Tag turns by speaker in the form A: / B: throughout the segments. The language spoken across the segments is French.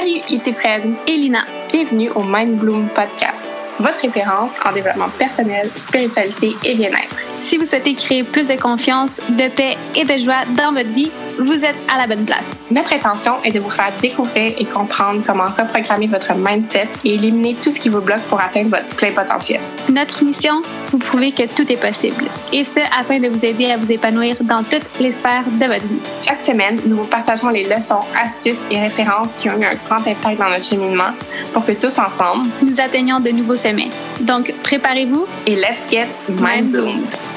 A: Salut, ici Fred
B: et Lina.
A: Bienvenue au Mind Bloom Podcast, votre référence en développement personnel, spiritualité et bien-être.
B: Si vous souhaitez créer plus de confiance, de paix et de joie dans votre vie, vous êtes à la bonne place.
A: Notre intention est de vous faire découvrir et comprendre comment reprogrammer votre mindset et éliminer tout ce qui vous bloque pour atteindre votre plein potentiel.
B: Notre mission, vous prouver que tout est possible. Et ce, afin de vous aider à vous épanouir dans toutes les sphères de votre vie.
A: Chaque semaine, nous vous partageons les leçons, astuces et références qui ont eu un grand impact dans notre cheminement pour que tous ensemble,
B: nous atteignions de nouveaux sommets. Donc, préparez-vous
A: et let's get mind bloomed.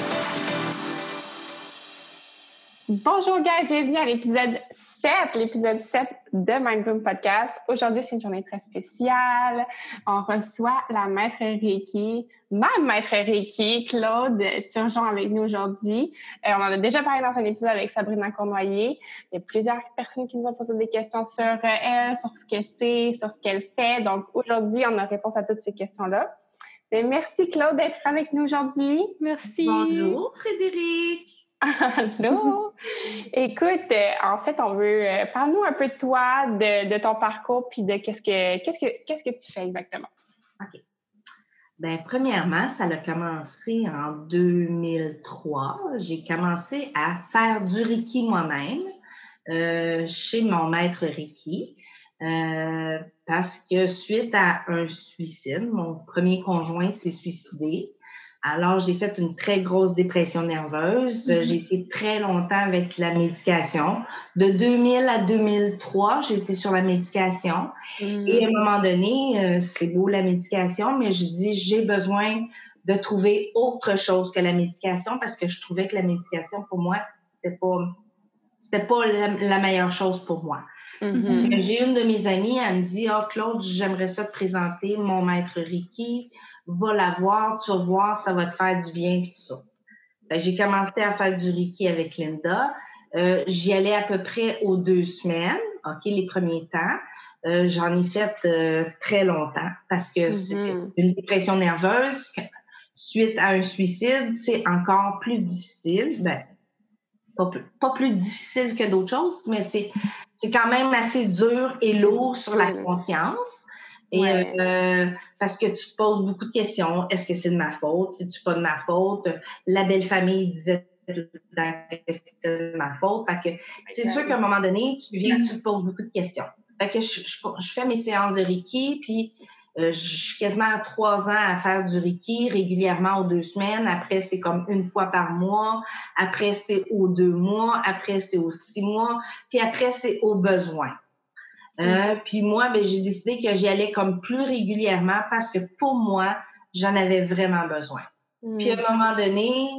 A: Bonjour guys, bienvenue à l'épisode 7, l'épisode 7 de Mindbloom Podcast. Aujourd'hui, c'est une journée très spéciale. On reçoit la maître Reiki, ma maître Reiki, Claude Turgeon avec nous aujourd'hui. Euh, on en a déjà parlé dans un épisode avec Sabrina Cournoyer. Il y a plusieurs personnes qui nous ont posé des questions sur euh, elle, sur ce que c'est, sur ce qu'elle fait. Donc aujourd'hui, on a réponse à toutes ces questions-là. Merci Claude d'être avec nous aujourd'hui.
B: Merci.
C: Bonjour Frédéric.
A: Allô? Écoute, euh, en fait, on veut. Euh, parle-nous un peu de toi, de, ton parcours, puis de qu'est-ce que, que, que tu fais exactement?
C: OK. Bien, premièrement, ça a commencé en 2003. J'ai commencé à faire du Reiki moi-même euh, chez mon maître Reiki. parce que suite à un suicide, mon premier conjoint s'est suicidé. Alors, j'ai fait une très grosse dépression nerveuse. Mm-hmm. J'ai été très longtemps avec la médication. De 2000 à 2003, j'ai été sur la médication. Mm-hmm. Et à un moment donné, euh, c'est beau la médication, mais je dis, j'ai besoin de trouver autre chose que la médication parce que je trouvais que la médication, pour moi, c'était pas, c'était pas la, meilleure chose pour moi. Mm-hmm. J'ai une de mes amies, elle me dit, oh Claude, j'aimerais ça te présenter mon maître Ricky va la voir, tu vas voir, ça va te faire du bien, puis tout ça. j'ai commencé à faire du Reiki avec Linda. Euh, j'y allais à peu près aux deux semaines, OK, les premiers temps. Euh, j'en ai fait euh, très longtemps parce que c'est mm-hmm. une dépression nerveuse suite à un suicide, c'est encore plus difficile. Ben, pas plus, pas plus difficile que d'autres choses, mais c'est, c'est quand même assez dur et lourd sur la conscience. Et euh, parce que tu te poses beaucoup de questions. Est-ce que c'est de ma faute? C'est-tu pas de ma faute? La belle famille disait que c'était de ma faute. Fait que c'est sûr qu'à un moment donné, tu viens, tu te poses beaucoup de questions. Fait que je, je, fais mes séances de Reiki, puis euh, je suis quasiment à trois ans à faire du Reiki régulièrement aux deux semaines. Après, c'est comme une fois par mois. Après, c'est aux deux mois. Après, c'est aux six mois. Puis après, c'est aux besoins. Euh, puis moi, ben, j'ai décidé que j'y allais comme plus régulièrement parce que pour moi, j'en avais vraiment besoin. Puis à un moment donné,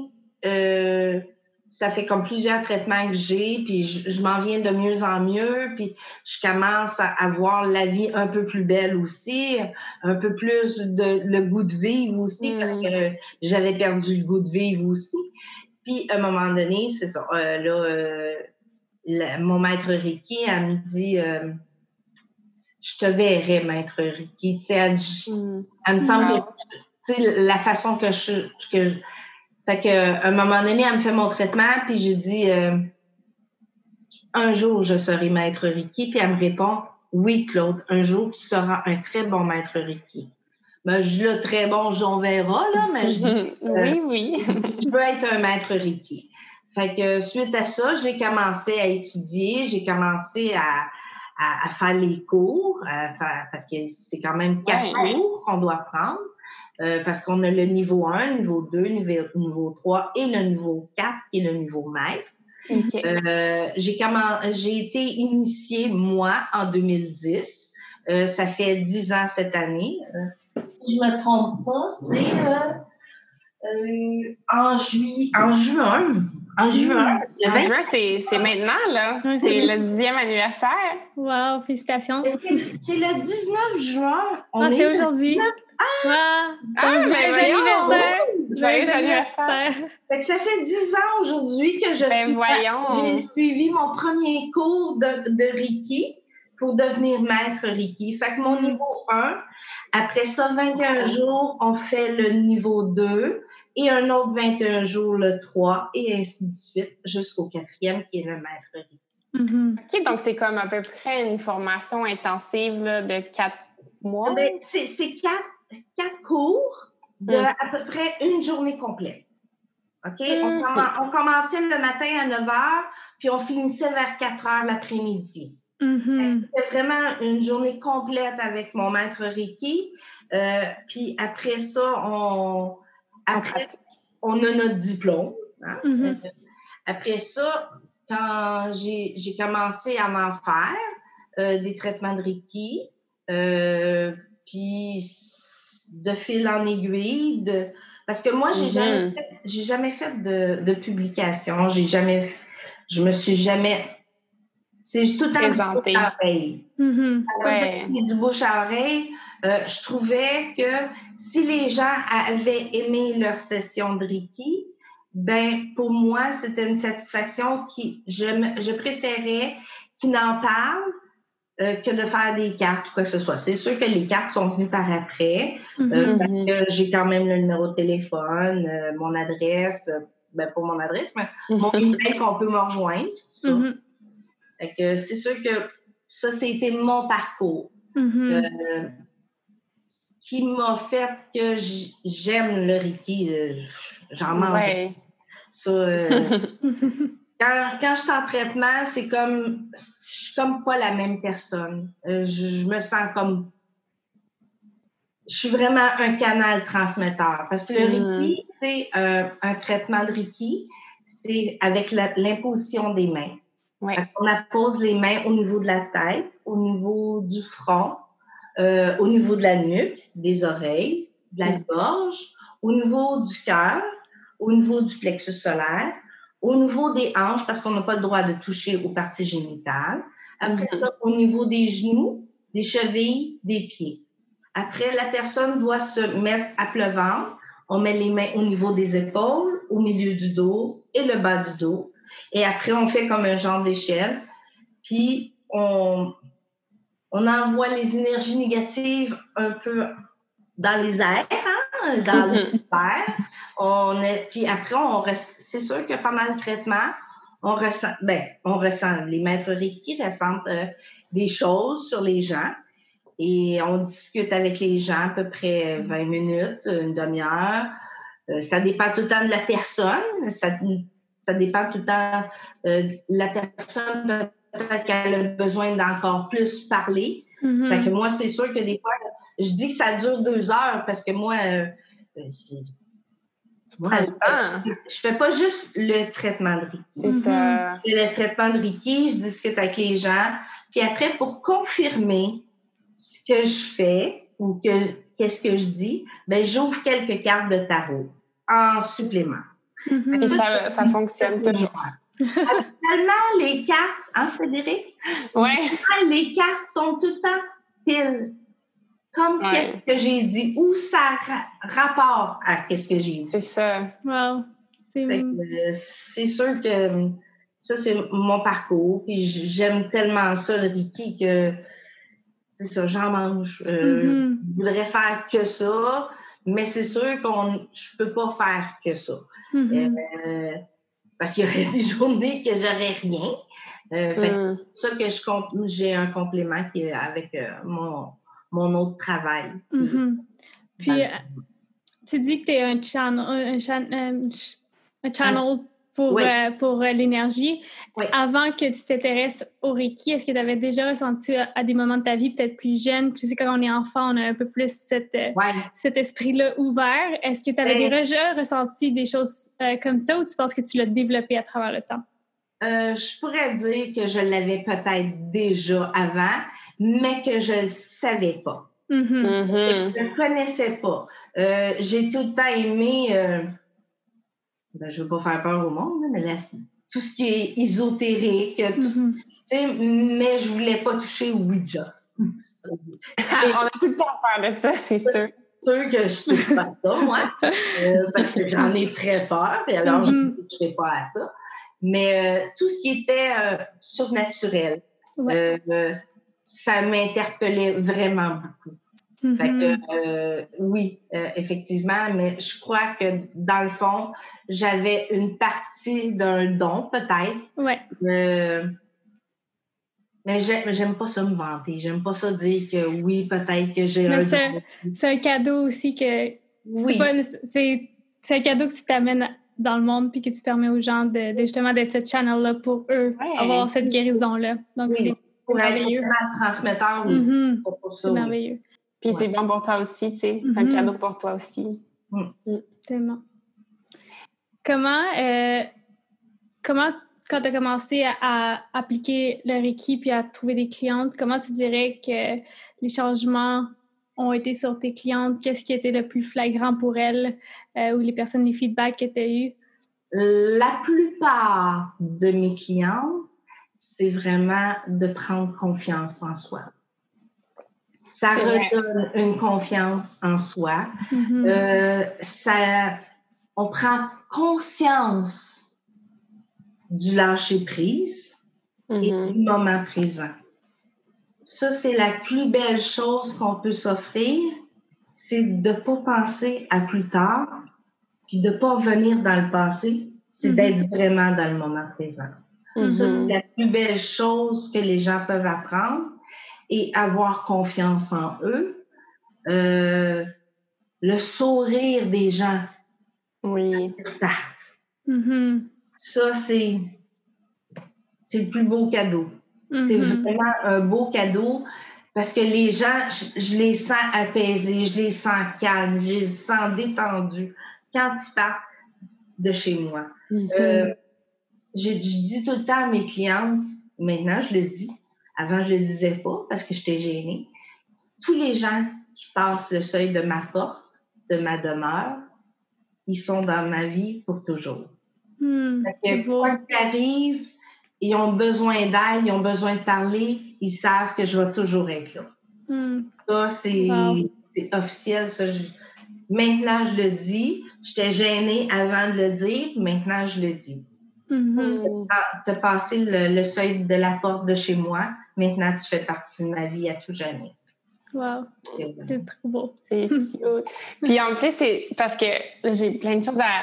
C: euh, ça fait comme plusieurs traitements que j'ai, puis je, m'en viens de mieux en mieux, puis je commence à avoir la vie un peu plus belle aussi, un peu plus de le goût de vivre aussi, parce que j'avais perdu le goût de vivre aussi. Puis à un moment donné, c'est ça, euh, là, mon maître Ricky, elle me dit je te verrais, maître Ricky. Tu sais, elle, elle, me semble que, tu sais, la façon que je, que fait que, à un moment donné, elle me fait mon traitement, puis j'ai dit, euh, un jour, je serai maître Ricky, puis elle me répond, oui, Claude, un jour, tu seras un très bon maître Ricky. Ben, je le très bon, j'en verra, là, mais.
A: oui, oui.
C: je veux être un maître Ricky. Fait que, suite à ça, j'ai commencé à étudier, j'ai commencé à, à, faire les cours, parce que c'est quand même quatre cours qu'on doit prendre, euh, parce qu'on a le niveau 1, niveau 2, niveau, niveau 3 et le niveau 4 qui est le niveau maître. Euh, j'ai, j'ai été initiée, moi, en 2010. Euh, ça fait 10 ans cette année. si je me trompe pas, c'est en, juillet, en juin en juin.
A: Le en juin, c'est maintenant, là. C'est le dixième anniversaire.
B: Wow, félicitations.
C: C'est le 19 juin?
B: ah, c'est aujourd'hui.
A: Ah, ah joyeux anniversaire.
B: Joyeux anniversaire.
C: Fait que ça fait dix ans aujourd'hui que je ben, suis. J'ai suivi mon premier cours de, de Reiki pour devenir maître Reiki. Fait que mon niveau 1, après ça, 21 jours, on fait le niveau 2 et un autre 21 jours le 3 et ainsi de suite jusqu'au quatrième qui est le maître Reiki.
B: Mhm.
A: OK, donc c'est comme à peu près une formation intensive là, de quatre mois?
C: Ben, c'est quatre, quatre cours de
A: Mm.
C: à peu près une journée complète. OK? On,
A: Mm.
C: on commençait le matin à 9 h, puis on finissait vers 4 h l'après-midi.
B: Mhm.
C: C'était vraiment une journée complète avec mon maître Reiki. Euh, puis après ça, on, après, on a notre diplôme. hein.
B: Mhm.
C: Euh, Après ça, quand j'ai commencé à en faire euh, des traitements de Reiki, euh, puis de fil en aiguille, de... parce que moi, j'ai
A: Mhm.
C: jamais fait, j'ai jamais fait de, de publication, j'ai jamais, je me suis jamais, c'est tout le temps du
A: Présentée.
C: bouche à oreille.
A: Ouais.
C: Et du bouche à oreille, euh, je trouvais que si les gens avaient aimé leur session de Reiki, ben pour moi, c'était une satisfaction qui je, me- je préférais qu'ils n'en parlent euh, que de faire des cartes ou quoi que ce soit. C'est sûr que les cartes sont venues par après, euh,
B: Mhm.
C: parce que j'ai quand même le numéro de téléphone, euh, mon adresse, ben pas mon adresse, mais mon email qu'on peut me rejoindre, tout ça. Fait que c'est sûr que ça, c'était mon parcours.
B: Mhm.
C: Euh, ce qui m'a fait que j'aime le Reiki. euh, J'en mange.
A: Ouais.
C: Ça, euh, quand, quand je suis en traitement, c'est comme, je suis comme pas la même personne. Euh, je, je me sens comme, je suis vraiment un canal transmetteur. Parce que le
A: Mm.
C: Reiki, c'est euh, un traitement de Reiki, c'est avec l'imposition des mains. Qu'on appose les mains au niveau de la tête, au niveau du front, euh, au niveau de la nuque, des oreilles, de la gorge, au niveau du cœur, au niveau du plexus solaire, au niveau des hanches, parce qu'on n'a pas le droit de toucher aux parties génitales. Après
A: Mhm.
C: ça, au niveau des genoux, des chevilles, des pieds. Après, la personne doit se mettre à plat ventre. On met les mains au niveau des épaules, au milieu du dos et le bas du dos. Et après, on fait comme un genre d'échelle. Puis, on, on envoie les énergies négatives un peu dans les airs, hein, dans l'univers. On est, puis après, on reste, c'est sûr que pendant le traitement, on ressent, ben, on ressent, les maîtres Reiki ressentent euh, des choses sur les gens. Et on discute avec les gens à peu près 20 minutes, une demi-heure. Euh, ça dépend tout le temps de la personne. Ça, ça dépend tout le temps euh, la personne. Peut-être qu'elle a besoin d'encore plus parler.
B: Mhm.
C: Fait que moi, c'est sûr que des fois, je dis que ça dure deux heures parce que moi, euh,
A: temps.
C: je fais pas juste le traitement de Reiki.
A: C'est ça.
C: Je fais le traitement de Reiki, je discute avec les gens. Puis après, pour confirmer ce que je fais ou que qu'est-ce que je dis, ben j'ouvre quelques cartes de tarot en supplément.
B: Mhm.
A: Et ça, ça fonctionne toujours.
C: Tellement les cartes, hein, Frédéric?
A: Ouais.
C: Ah, les cartes sont tout le temps pile. Comme
A: Ouais.
C: qu'est-ce que j'ai dit, ou ça ra- rapport à qu'est-ce que j'ai dit?
A: C'est ça.
B: Wow. C'est
C: Fait euh, c'est sûr que euh, ça, c'est mon parcours. Puis j'aime tellement ça, le Reiki, que c'est ça, j'en mange. Euh,
B: Mhm.
C: Je voudrais faire que ça, mais c'est sûr qu'on je peux pas faire que ça. Euh, parce qu'il y aurait des journées que j'aurais rien. Euh, fait
A: Mm.
C: ça que je j'ai un complément qui est avec euh, mon, mon autre travail.
B: Mhm. Puis, euh, tu dis que tu es un channel, un, un channel pour, euh, pour euh, l'énergie. Avant que tu t'intéresses au Reiki, est-ce que tu avais déjà ressenti à, à des moments de ta vie peut-être plus jeune, tu sais, quand on est enfant, on a un peu plus cette, euh,
C: Ouais.
B: cet esprit-là ouvert? Est-ce que tu avais
C: Ben-
B: déjà ressenti des choses euh, comme ça ou tu penses que tu l'as développé à travers le temps?
C: Euh, je pourrais dire que je l'avais peut-être déjà avant, mais que je ne savais pas.
B: Mhm.
A: Mhm.
C: Je ne connaissais pas. Euh, j'ai tout le temps aimé, euh, ben, je ne veux pas faire peur au monde, mais la- tout ce qui est ésotérique, tout ce-
B: Mhm.
C: tu sais, mais je ne voulais pas toucher au Ouija.
A: On a tout le temps peur de ça, c'est sûr.
C: C'est sûr que je ne touche pas à ça, moi, euh, parce que j'en ai très peur, et alors je ne
B: Mhm.
C: toucherai pas à ça. Mais euh, tout ce qui était euh, surnaturel,
B: Ouais.
C: ça m'interpellait vraiment beaucoup. Fait que, euh, oui, euh, effectivement, mais je crois que dans le fond, j'avais une partie d'un don, peut-être,
B: Ouais.
C: euh, Mais j'aime pas ça me vanter. J'aime pas ça dire que oui, peut-être que j'ai
B: un. C'est un cadeau aussi que. Oui. C'est un cadeau que tu t'amènes dans le monde puis que tu permets aux gens de, justement d'être ce channel-là pour eux, avoir cette guérison-là. Donc, c'est merveilleux.
C: Être transmetteur,
B: mm C'est merveilleux.
A: Puis c'est bon pour toi aussi, tu sais. C'est un mm-hmm. cadeau pour toi aussi.
C: Mm.
B: Mm. Tellement. Comment, euh, comment quand tu as commencé à, appliquer le Reiki puis à trouver des clientes, comment tu dirais que les changements ont été sur tes clientes? Qu'est-ce qui était le plus flagrant pour elles euh, ou les personnes, les feedbacks que tu as eus?
C: La plupart de mes clients, c'est vraiment de prendre confiance en soi. Ça redonne une confiance en soi.
B: Mm-hmm.
C: Euh, ça, on prend conscience du lâcher-prise et
A: mm-hmm.
C: du moment présent. Ça, c'est la plus belle chose qu'on peut s'offrir, c'est de ne pas penser à plus tard, puis de ne pas revenir dans le passé, c'est
B: Mm-hmm.
C: d'être vraiment dans le moment présent. Ça, c'est la plus belle chose que les gens peuvent apprendre et avoir confiance en eux. Euh, le sourire des gens
A: Oui.
C: qui partent.
B: Mhm.
C: Ça, c'est, c'est le plus beau cadeau. C'est
B: Mhm.
C: vraiment un beau cadeau parce que les gens, je, je les sens apaisés, je les sens calmes, je les sens détendus quand ils partent de chez moi. Euh, je, je dis tout le temps à mes clientes, maintenant je le dis, avant je le disais pas parce que j'étais gênée, tous les gens qui passent le seuil de ma porte, de ma demeure, ils sont dans ma vie pour toujours.
B: Hmm,
C: Fait
B: c'est
C: que
B: beau.
C: quoi qu'il arrive, ils ont besoin d'aide, ils ont besoin de parler, ils savent que je vais toujours être là.
B: Hmm,
C: Ça, c'est
B: Wow.
C: officiel. Ça, je- Maintenant, je le dis. J'étais gênée avant de le dire. Maintenant, je le dis.
B: Mhm.
C: Tu as passé le, le seuil de la porte de chez moi. Maintenant, tu fais partie de ma vie à tout jamais.
B: Wow, c'est trop beau.
A: C'est cute. Puis en plus, c'est parce que j'ai plein de choses à,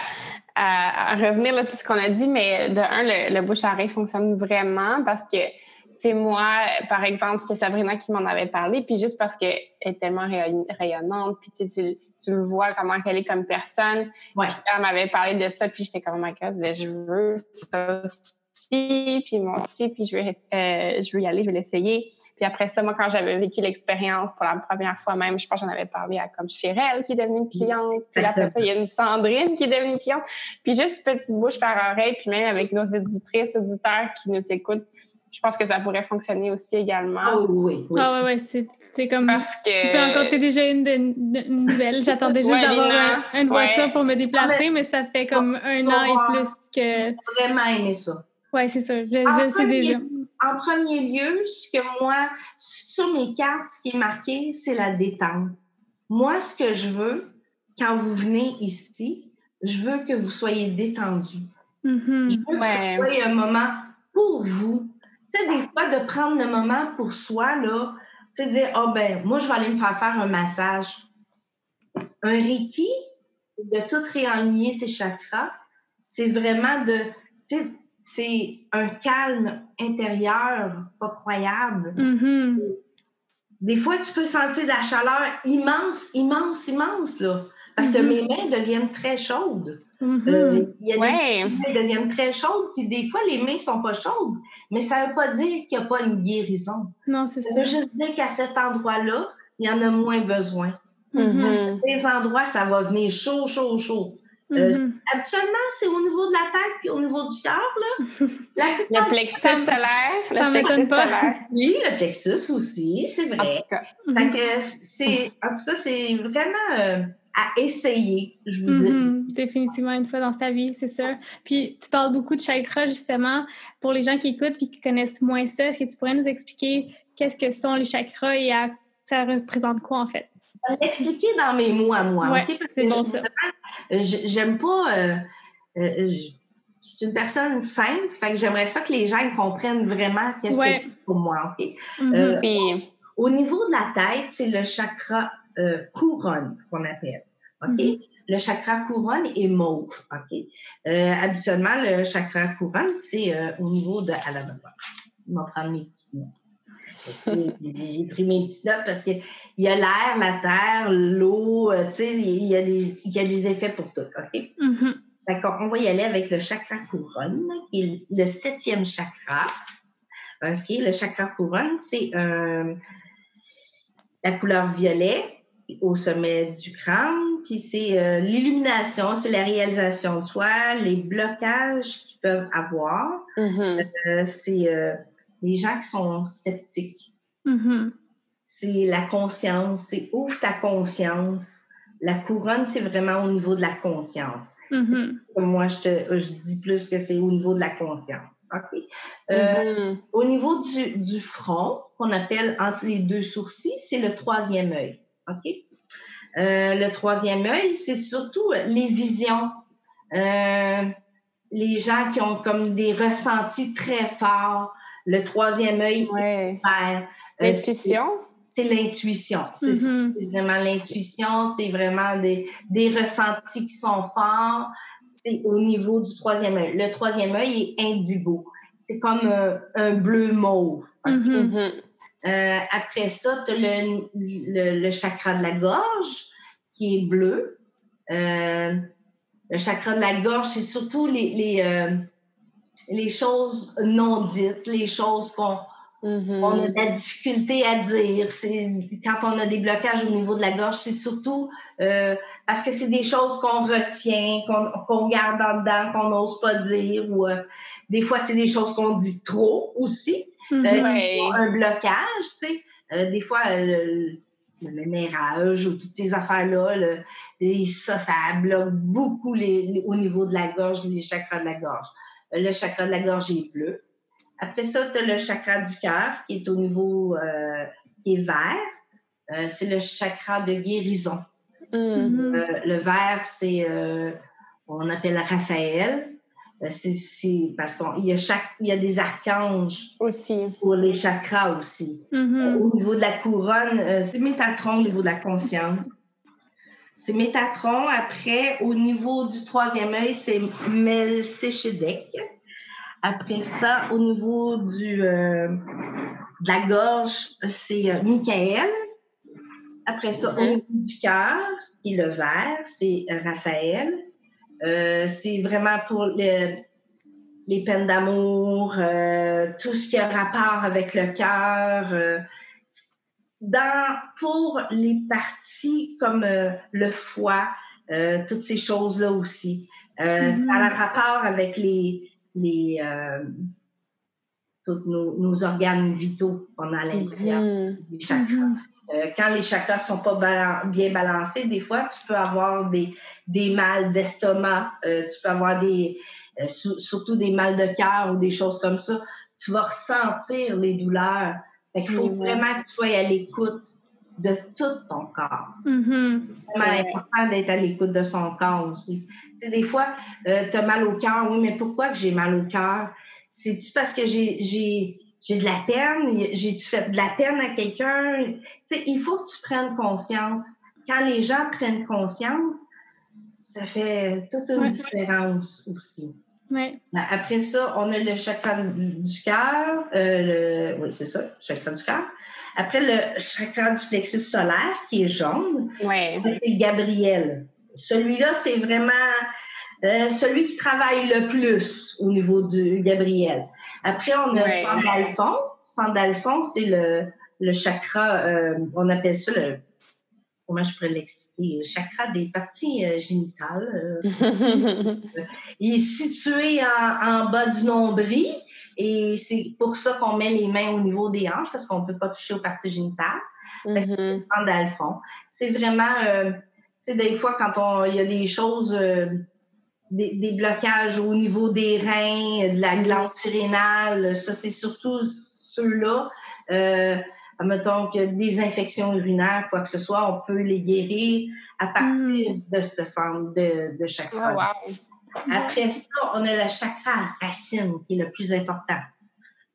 A: à, à revenir là, tout ce qu'on a dit, mais de un, le, le bouche à oreille fonctionne vraiment parce que, tu sais, moi, par exemple, c'était Sabrina qui m'en avait parlé, puis juste parce qu'elle est tellement rayon- rayonnante, puis tu, sais, tu, le vois comment elle est comme personne.
C: Ouais.
A: Puis elle m'avait parlé de ça, puis j'étais comme, oh my God, ben, je veux ça aussi, puis moi aussi, puis je veux, euh, je veux y aller, je vais l'essayer. Puis après ça, moi, quand j'avais vécu l'expérience pour la première fois même, je pense que j'en avais parlé à comme Chérelle qui est devenue une cliente. Puis après ça, il y a une Sandrine qui est devenue une cliente. Puis juste petite bouche par oreille, puis même avec nos éditrices, auditeurs qui nous écoutent, je pense que ça pourrait fonctionner aussi également.
C: Ah oui, oui.
B: Ah ouais, ouais, c'est c'est comme...
A: Parce que...
B: Tu peux en compter déjà une, de, de- une nouvelle. J'attendais juste
A: Ouais,
B: d'avoir un- une voiture
A: Ouais.
B: pour me déplacer, mais ça fait comme un an et plus que...
C: J'ai vraiment aimé ça.
B: Ouais, c'est ça. Je, je le sais
C: premier-
B: déjà.
C: En premier lieu, ce que moi, sur mes cartes, ce qui est marqué, c'est la détente. Moi, ce que je veux, quand vous venez ici, je veux que vous soyez détendu.
B: Mhm.
C: Je veux que ce soit un moment pour vous. Tu sais, des fois, de prendre le moment pour soi, là, tu sais, dire, ah ben, moi, je vais aller me faire faire un massage. Un Reiki, de tout réaligner tes chakras, c'est vraiment de, tu sais, c'est un calme intérieur pas croyable.
B: Mhm.
C: Des fois, tu peux sentir de la chaleur immense, immense, immense, là. Parce que
B: Mhm.
C: mes mains deviennent très chaudes. Euh, Il y a des elles deviennent très chaudes, puis des fois, les mains sont pas chaudes, mais ça veut pas dire qu'il n'y a pas une guérison.
B: Non, c'est
C: Ça
B: ça.
C: veut juste dire qu'à cet endroit-là, il y en a moins besoin. Ces endroits, ça va venir chaud, chaud, chaud. Euh,
B: Mhm.
C: Habituellement, c'est au niveau de la tête puis au niveau du cœur, là.
A: Le plexus
B: Ça-
A: solaire.
B: ça
A: le plexus
B: m'étonne pas.
A: solaire.
C: Oui, le plexus aussi, c'est
A: En
C: vrai.
A: tout cas.
C: Fait que c'est, en tout cas, c'est vraiment euh, à essayer, je vous dis.
B: Mhm, Définitivement une fois dans sa vie, c'est sûr. Puis tu parles beaucoup de chakras justement pour les gens qui écoutent et qui connaissent moins ça. Est-ce que tu pourrais nous expliquer qu'est-ce que sont les chakras et à- ça représente quoi en fait?
C: Je vais l'expliquer dans mes mots à moi,
B: Ouais,
C: OK? Parce
B: c'est
C: que
B: bon,
C: je-
B: ça.
C: euh, j'aime pas. euh, euh, je je suis une personne simple, fait que j'aimerais ça que les gens comprennent vraiment qu'est-ce
B: Ouais.
C: que c'est pour moi, OK? Euh,
A: Puis,
C: Au niveau de la tête, c'est le chakra euh, couronne qu'on appelle. OK?
B: Mhm.
C: Le chakra couronne est mauve. OK? Euh, habituellement, le chakra couronne, c'est euh, au niveau de. À la On va prendre mes petits mots. J'ai pris mes petites notes parce qu'il y a l'air, la terre, l'eau, tu sais, il y, a des, il y a des effets pour tout, OK? D'accord, on va y aller avec le chakra couronne, qui est le septième chakra. OK, le chakra couronne, c'est euh, la couleur violet au sommet du crâne, puis c'est euh, l'illumination, c'est la réalisation de soi, les blocages qu'ils peuvent avoir.
A: Mhm.
C: Euh, c'est les gens qui sont sceptiques.
B: Mhm.
C: C'est la conscience, c'est ouvre ta conscience. La couronne, c'est vraiment au niveau de la conscience.
B: Mhm.
C: Moi, je, te, je dis plus que c'est au niveau de la conscience. OK? Euh,
A: Mhm.
C: Au niveau du, du front, qu'on appelle entre les deux sourcils, c'est le troisième œil. OK? Euh, le troisième œil, c'est surtout les visions. Euh, les gens qui ont comme des ressentis très forts. Le troisième œil
A: Ouais.
C: Euh,
A: L'intuition?
C: c'est l'intuition. C'est
B: Mhm.
C: c'est vraiment l'intuition, c'est vraiment des, des ressentis qui sont forts. C'est au niveau du troisième œil. Le troisième œil est indigo. C'est comme un bleu mauve. ok?
B: Mhm.
A: Mhm.
C: Euh, après ça, tu as le, le, le chakra de la gorge qui est bleu. Euh, le chakra de la gorge, c'est surtout les, les, euh, les choses non dites, les choses qu'on
A: Mhm.
C: on a de la difficulté à dire. C'est quand on a des blocages au niveau de la gorge, c'est surtout euh, parce que c'est des choses qu'on retient, qu'on qu'on garde en dedans, qu'on n'ose pas dire. Ou euh, des fois, c'est des choses qu'on dit trop aussi.
B: Mhm.
C: Euh. Un blocage, tu sais. Euh, des fois, le, le ménérage ou toutes ces affaires-là, ça, ça bloque beaucoup les, les- au niveau de la gorge, les chakras de la gorge. Le chakra de la gorge est bleu. Après ça, tu as le chakra du cœur qui est au niveau euh, qui est vert. Euh, c'est le chakra de guérison.
A: Mhm.
C: Euh, le vert, c'est on appelle Raphaël. C'est- parce qu'il y a chaque il y a des archanges
A: Aussi.
C: pour les chakras aussi.
B: Mhm.
C: Au niveau de la couronne, c'est Métatron au niveau de la conscience. C'est Métatron. Après, au niveau du troisième œil, c'est Melchizedek. Après ça, au niveau du, euh, de la gorge, c'est euh, Michael. Après ça, au
A: Mhm.
C: niveau du cœur, qui est le vert, c'est euh, Raphaël. C'est vraiment pour le- les peines d'amour, tout ce qui a rapport avec le cœur. Dans, pour les parties comme euh, le foie, euh, toutes ces choses-là aussi. Euh,
B: Mhm.
C: Ça a un rapport avec les, les euh, tous nos, nos organes vitaux qu'on a à l'intérieur
A: Mhm.
C: des chakras.
B: Mhm.
C: Euh, quand les chakras sont pas balan- bien balancés, des fois, tu peux avoir des, des mal d'estomac, euh, tu peux avoir des, euh, surtout des mal de cœur ou des choses comme ça. Tu vas ressentir les douleurs. Fait qu'il faut vraiment que tu sois à l'écoute de tout ton corps.
B: Mhm.
C: C'est vraiment important d'être à l'écoute de son corps aussi. Tu sais, des fois, tu as mal au cœur. Oui, mais pourquoi que j'ai mal au cœur? C'est-tu parce que j'ai, j'ai, j'ai de la peine? J'ai-tu fait de la peine à quelqu'un? Tu sais, il faut que tu prennes conscience. Quand les gens prennent conscience, ça fait toute une
B: Ouais.
C: différence aussi.
B: Ouais.
C: Après ça, on a le chakra du cœur. euh, oui, c'est ça, le chakra du cœur. Après, le chakra du plexus solaire, qui est jaune.
A: Ouais.
C: C'est Gabriel. Celui-là, c'est vraiment euh, celui qui travaille le plus au niveau du Gabriel. Après, on a
A: Ouais.
C: Sandalphon. Sandalphon, c'est le, le chakra, euh, on appelle ça le, comment je pourrais l'expliquer, le chakra des parties euh, génitales. euh. Il est situé en, en bas du nombril et c'est pour ça qu'on met les mains au niveau des hanches parce qu'on ne peut pas toucher aux parties génitales. Que
A: Mhm.
C: c'est Sandalphon. C'est vraiment, euh, tu sais, des fois, quand il y a des choses, euh, des, des blocages au niveau des reins, de la glande surrénale, ça, c'est surtout ceux-là. Mettons que des infections urinaires, quoi que ce soit, on peut les guérir à partir de ce centre de, de chakra.
A: Oh, wow.
C: Après ça, on a le chakra racine qui est le plus important.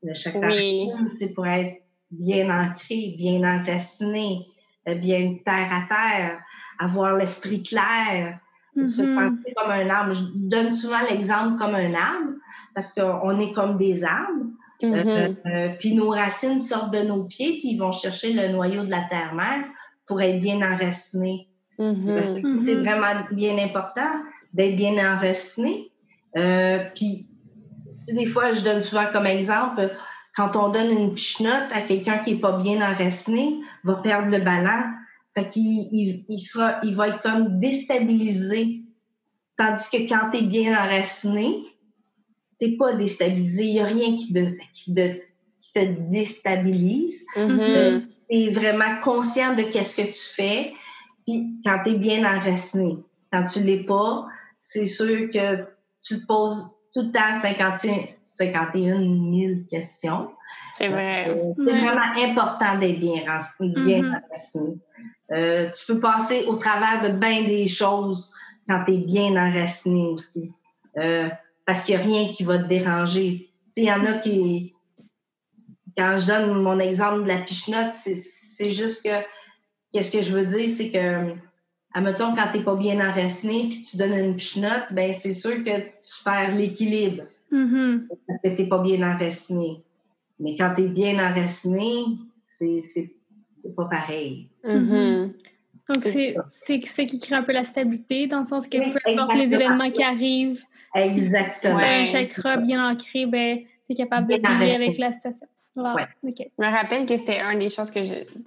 C: Le chakra
A: Oui.
C: racine, c'est pour être bien ancré, bien enraciné, euh, bien terre à terre, avoir l'esprit clair, se
B: Mhm.
C: sentir comme un arbre. Je donne souvent l'exemple comme un arbre parce qu'on est comme des arbres. Mm-hmm. puis nos racines sortent de nos pieds, puis ils vont chercher le noyau de la terre-mère pour être bien enracinés. Mm-hmm. C'est vraiment bien important d'être bien enraciné. puis, des fois, je donne souvent comme exemple, quand on donne une pichenote à quelqu'un qui est pas bien enraciné, va perdre le ballon. Fait qu'il il, sera, il va être comme déstabilisé. Tandis que quand tu es bien enraciné, t'es pas déstabilisé. Il n'y a rien qui, qui, te déstabilise. Mm-hmm. Euh, tu es vraiment conscient de qu'est-ce que tu fais. Puis quand tu es bien enraciné, quand tu l'es pas, c'est sûr que tu te poses tout le temps 51, 51 000 questions.
A: C'est vrai. Euh,
C: c'est vraiment important d'être bien, bien mm-hmm. euh, tu peux passer au travers de bien des choses quand tu es bien enraciné aussi. Euh, parce qu'il n'y a rien qui va te déranger. Il y en a qui. Quand je donne mon exemple de la pichenote, c'est juste que. Qu'est-ce que je veux dire, c'est que admettons, quand tu n'es pas bien enraciné puis tu donnes une pichenote, ben c'est sûr que tu perds l'équilibre. Mm-hmm. Parce que tu n'es pas bien enraciné. Mais quand tu es bien enraciné, c'est pas pareil.
B: Mm-hmm. Donc, c'est ce qui crée un peu la stabilité, dans le sens que peu importe les événements qui arrivent,
C: Exactement.
B: si tu as un chakra bien ancré, ben, tu es capable de vivre avec la situation.
A: Je me rappelle que c'était une des choses que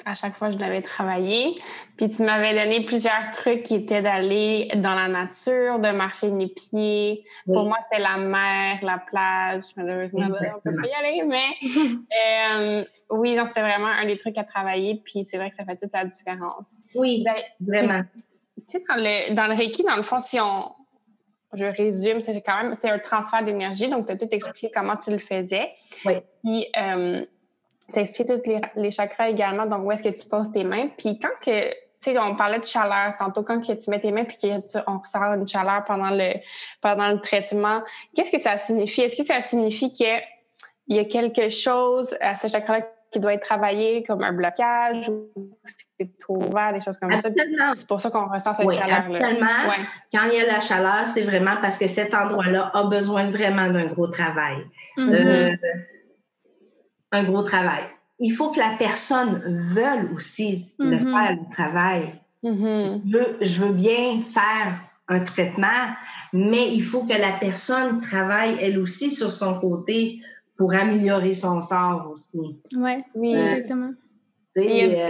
A: à chaque fois je devais travailler. Puis tu m'avais donné plusieurs trucs qui étaient d'aller dans la nature, de marcher les pieds. Pour moi, c'était la mer, la plage. Malheureusement, on peut pas y aller, mais euh, oui, donc c'est vraiment un des trucs à travailler. Puis c'est vrai que ça fait toute la différence.
C: Oui, ben, vraiment.
A: Tu sais, dans le, dans le Reiki, dans le fond, si on, je résume, c'est quand même c'est un transfert d'énergie. Donc, tu as tout expliqué comment tu le faisais.
C: Oui.
A: Puis, euh, tu as expliqué tous les, chakras également, donc où est-ce que tu poses tes mains. Puis, quand que, tu sais, on parlait de chaleur tantôt, quand que tu mets tes mains puis qu'on ressent une chaleur pendant le, pendant le traitement, qu'est-ce que ça signifie? Est-ce que ça signifie qu'il y a quelque chose à ce chakra-là qui doit être travaillé comme un blocage ou c'est trop ouvert, des choses comme ça. C'est pour ça qu'on ressent cette chaleur-là.
C: Absolument. Quand il y a la chaleur, c'est vraiment parce que cet endroit-là a besoin vraiment d'un gros travail. Mm-hmm. Euh, un gros travail. Il faut que la personne veuille aussi le mm-hmm. faire, le travail. Mm-hmm. je, veux, je veux bien faire un traitement, mais il faut que la personne travaille elle aussi sur son côté pour améliorer son sort aussi.
B: Ouais, oui, euh, exactement.
C: Euh,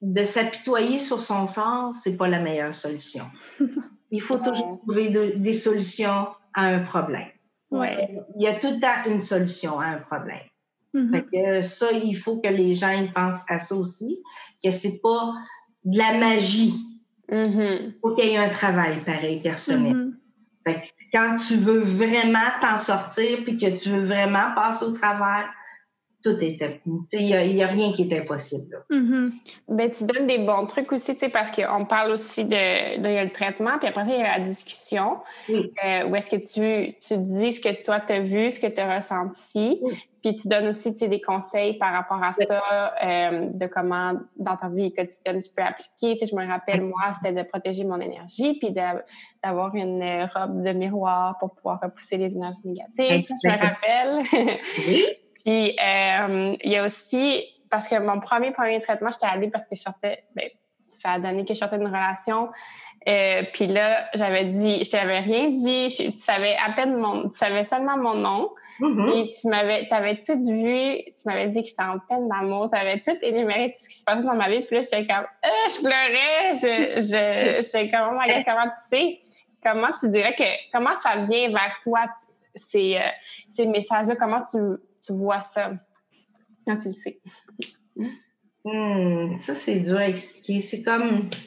C: de s'apitoyer sur son sort, c'est pas la meilleure solution. Il faut toujours trouver des solutions à un problème.
B: Ouais.
C: Il y a tout le temps une solution à un problème. Fait que ça, il faut que les gens y pensent à ça aussi, que c'est pas de la magie.
A: Mm-hmm.
C: Il faut qu'il y ait un travail pareil, personnel. Mm-hmm. Fait que quand tu veux vraiment t'en sortir puis que tu veux vraiment passer au travers, tout est Il n'y a, rien qui est impossible.
B: Mm-hmm.
A: ben, tu donnes des bons trucs aussi, parce qu'on parle aussi de, de le traitement, puis après ça, il y a la discussion. Euh, où est-ce que tu, tu dis ce que toi, tu as vu, ce que tu as ressenti. Puis tu donnes aussi des conseils par rapport à ça, euh, de comment dans ta vie quotidienne tu peux appliquer. Je me rappelle, moi, c'était de protéger mon énergie, puis d'avoir une robe de miroir pour pouvoir repousser les énergies négatives. je me rappelle. puis euh, il y a aussi, parce que mon premier premier traitement, j'étais allée parce que je sortais, ben, ça a donné que je sortais d'une relation. Euh, puis là, j'avais dit, je t'avais rien dit, tu savais à peine mon, tu savais seulement mon nom.
C: Mm-hmm.
A: Et tu m'avais, t'avais tout vu, tu m'avais dit que j'étais en peine d'amour, tu avais tout énuméré tout ce qui se passait dans ma vie. Puis là, j'étais comme, euh, je pleurais, je, je, j'étais comme, oh comment tu sais, comment tu dirais que, comment ça vient vers toi, ces, euh, ces messages-là, comment tu, tu vois ça quand tu le sais?
C: Hmm, ça, c'est dur à expliquer. C'est comme, tu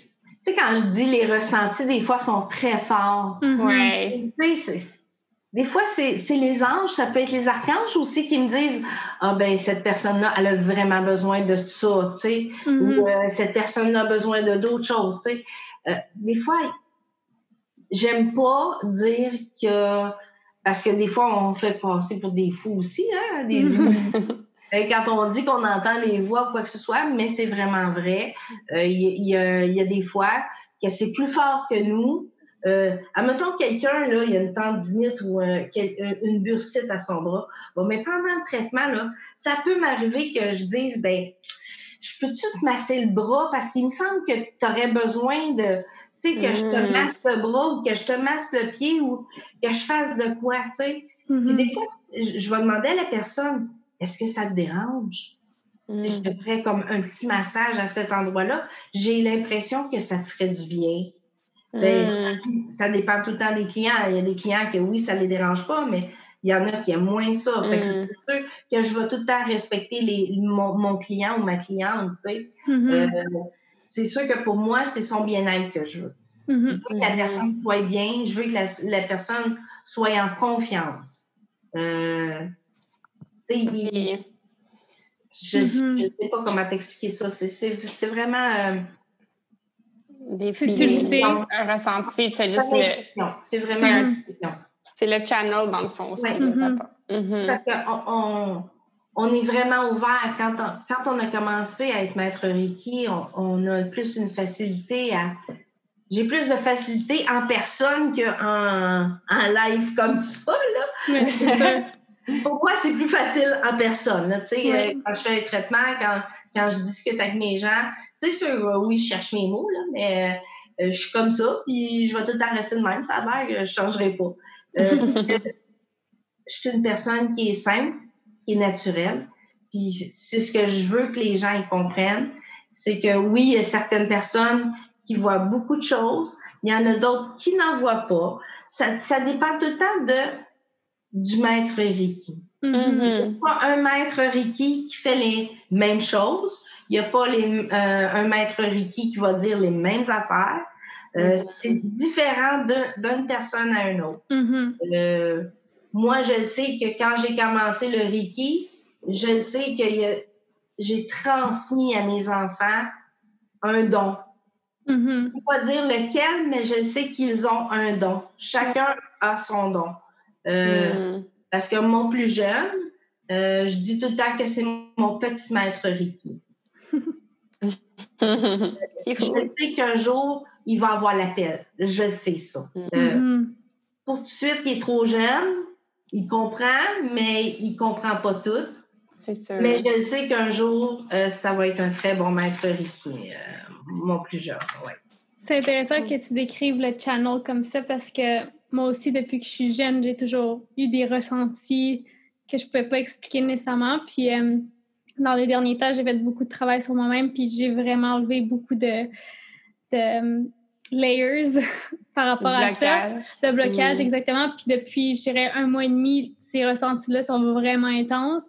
C: sais, quand je dis les ressentis, des fois, sont très forts.
A: Mm-hmm.
C: des fois, c'est les anges, ça peut être les archanges aussi qui me disent Ah, ben, cette personne-là, elle a vraiment besoin de ça, tu sais, mm-hmm. ou euh, cette personne-là a besoin de d'autres choses, tu sais. Euh, des fois, j'aime pas dire que. Parce que des fois, on fait passer pour des fous aussi, hein, des mm-hmm. Euh, quand on dit qu'on entend les voix ou quoi que ce soit, mais c'est vraiment vrai. Il euh, y, a des fois que c'est plus fort que nous. Euh, admettons quelqu'un, là, il y a une tendinite ou une bursite à son bras. Bon, mais pendant le traitement, là, ça peut m'arriver que je dise, ben, je peux-tu te masser le bras? Parce qu'il me semble que tu aurais besoin de, tu sais, que je te mm. masse le bras ou que je te masse le pied ou que je fasse de quoi, tu sais. Mm-hmm. Des fois, je vais demander à la personne, est-ce que ça te dérange? Si je te mm. ferais comme un petit massage à cet endroit-là, j'ai l'impression que ça te ferait du bien. Ben, mm. ça dépend tout le temps des clients. Il y a des clients que oui, ça ne les dérange pas, mais il y en a qui aiment moins ça. Fait c'est sûr que je vais tout le temps respecter les, mon, client ou ma cliente, tu sais. Mm-hmm. Euh, c'est sûr que pour moi, c'est son bien-être que je veux. Mm-hmm. Je veux que la personne soit bien, je veux que la, personne soit en confiance. Euh, je ne mm-hmm. sais pas comment t'expliquer ça. C'est vraiment. Euh,
A: des tu le sais, un ressenti, tu juste
C: Non, c'est vraiment une
A: C'est le channel, dans le fond aussi. Mm-hmm.
C: Parce qu'on on, est vraiment ouvert. Quand on, quand on a commencé à être maître Reiki, on, a plus une facilité à. J'ai plus de facilité en personne qu'en en live comme ça. Là. Pour moi, c'est plus facile en personne. Là, euh, Quand je fais un traitement, quand, quand je discute avec mes gens, c'est sûr, euh, oui, je cherche mes mots, là, mais euh, je suis comme ça, puis je vais tout le temps rester de même. Ça a l'air que je ne changerai pas. je suis une personne qui est simple, qui est naturelle, puis c'est ce que je veux que les gens y comprennent. C'est que oui, il y a certaines personnes qui voient beaucoup de choses, il y en a d'autres qui n'en voient pas. Ça, ça dépend tout le temps de du maître Reiki. Mm-hmm. Il n'y a pas un maître Reiki qui fait les mêmes choses. Il n'y a pas les, euh, un maître Reiki qui va dire les mêmes affaires. Euh, mm-hmm. c'est différent d'une personne à une autre. Mm-hmm. Euh, moi, je sais que quand j'ai commencé le Reiki, je sais que j'ai transmis à mes enfants un don. Je ne peux pas dire lequel, mais je sais qu'ils ont un don. Chacun a son don. Euh, mm. Parce que mon plus jeune, euh, je dis tout le temps que c'est mon petit maître Ricky. je sais qu'un jour, il va avoir l'appel. Je sais ça. Mm. Euh, mm-hmm. pour tout de suite, il est trop jeune. Il comprend, mais il comprend pas tout.
A: C'est sûr.
C: Mais je sais qu'un jour, ça va être un très bon maître Ricky, mon plus jeune. Ouais.
B: C'est intéressant que tu décrives le channel comme ça parce que moi aussi, depuis que je suis jeune, j'ai toujours eu des ressentis que je ne pouvais pas expliquer nécessairement. Puis, euh, dans les derniers temps, j'ai fait beaucoup de travail sur moi-même, puis j'ai vraiment enlevé beaucoup de, euh, layers par rapport à ça, de blocage, mm. exactement. Puis depuis, je dirais, un mois et demi, ces ressentis-là sont vraiment intenses.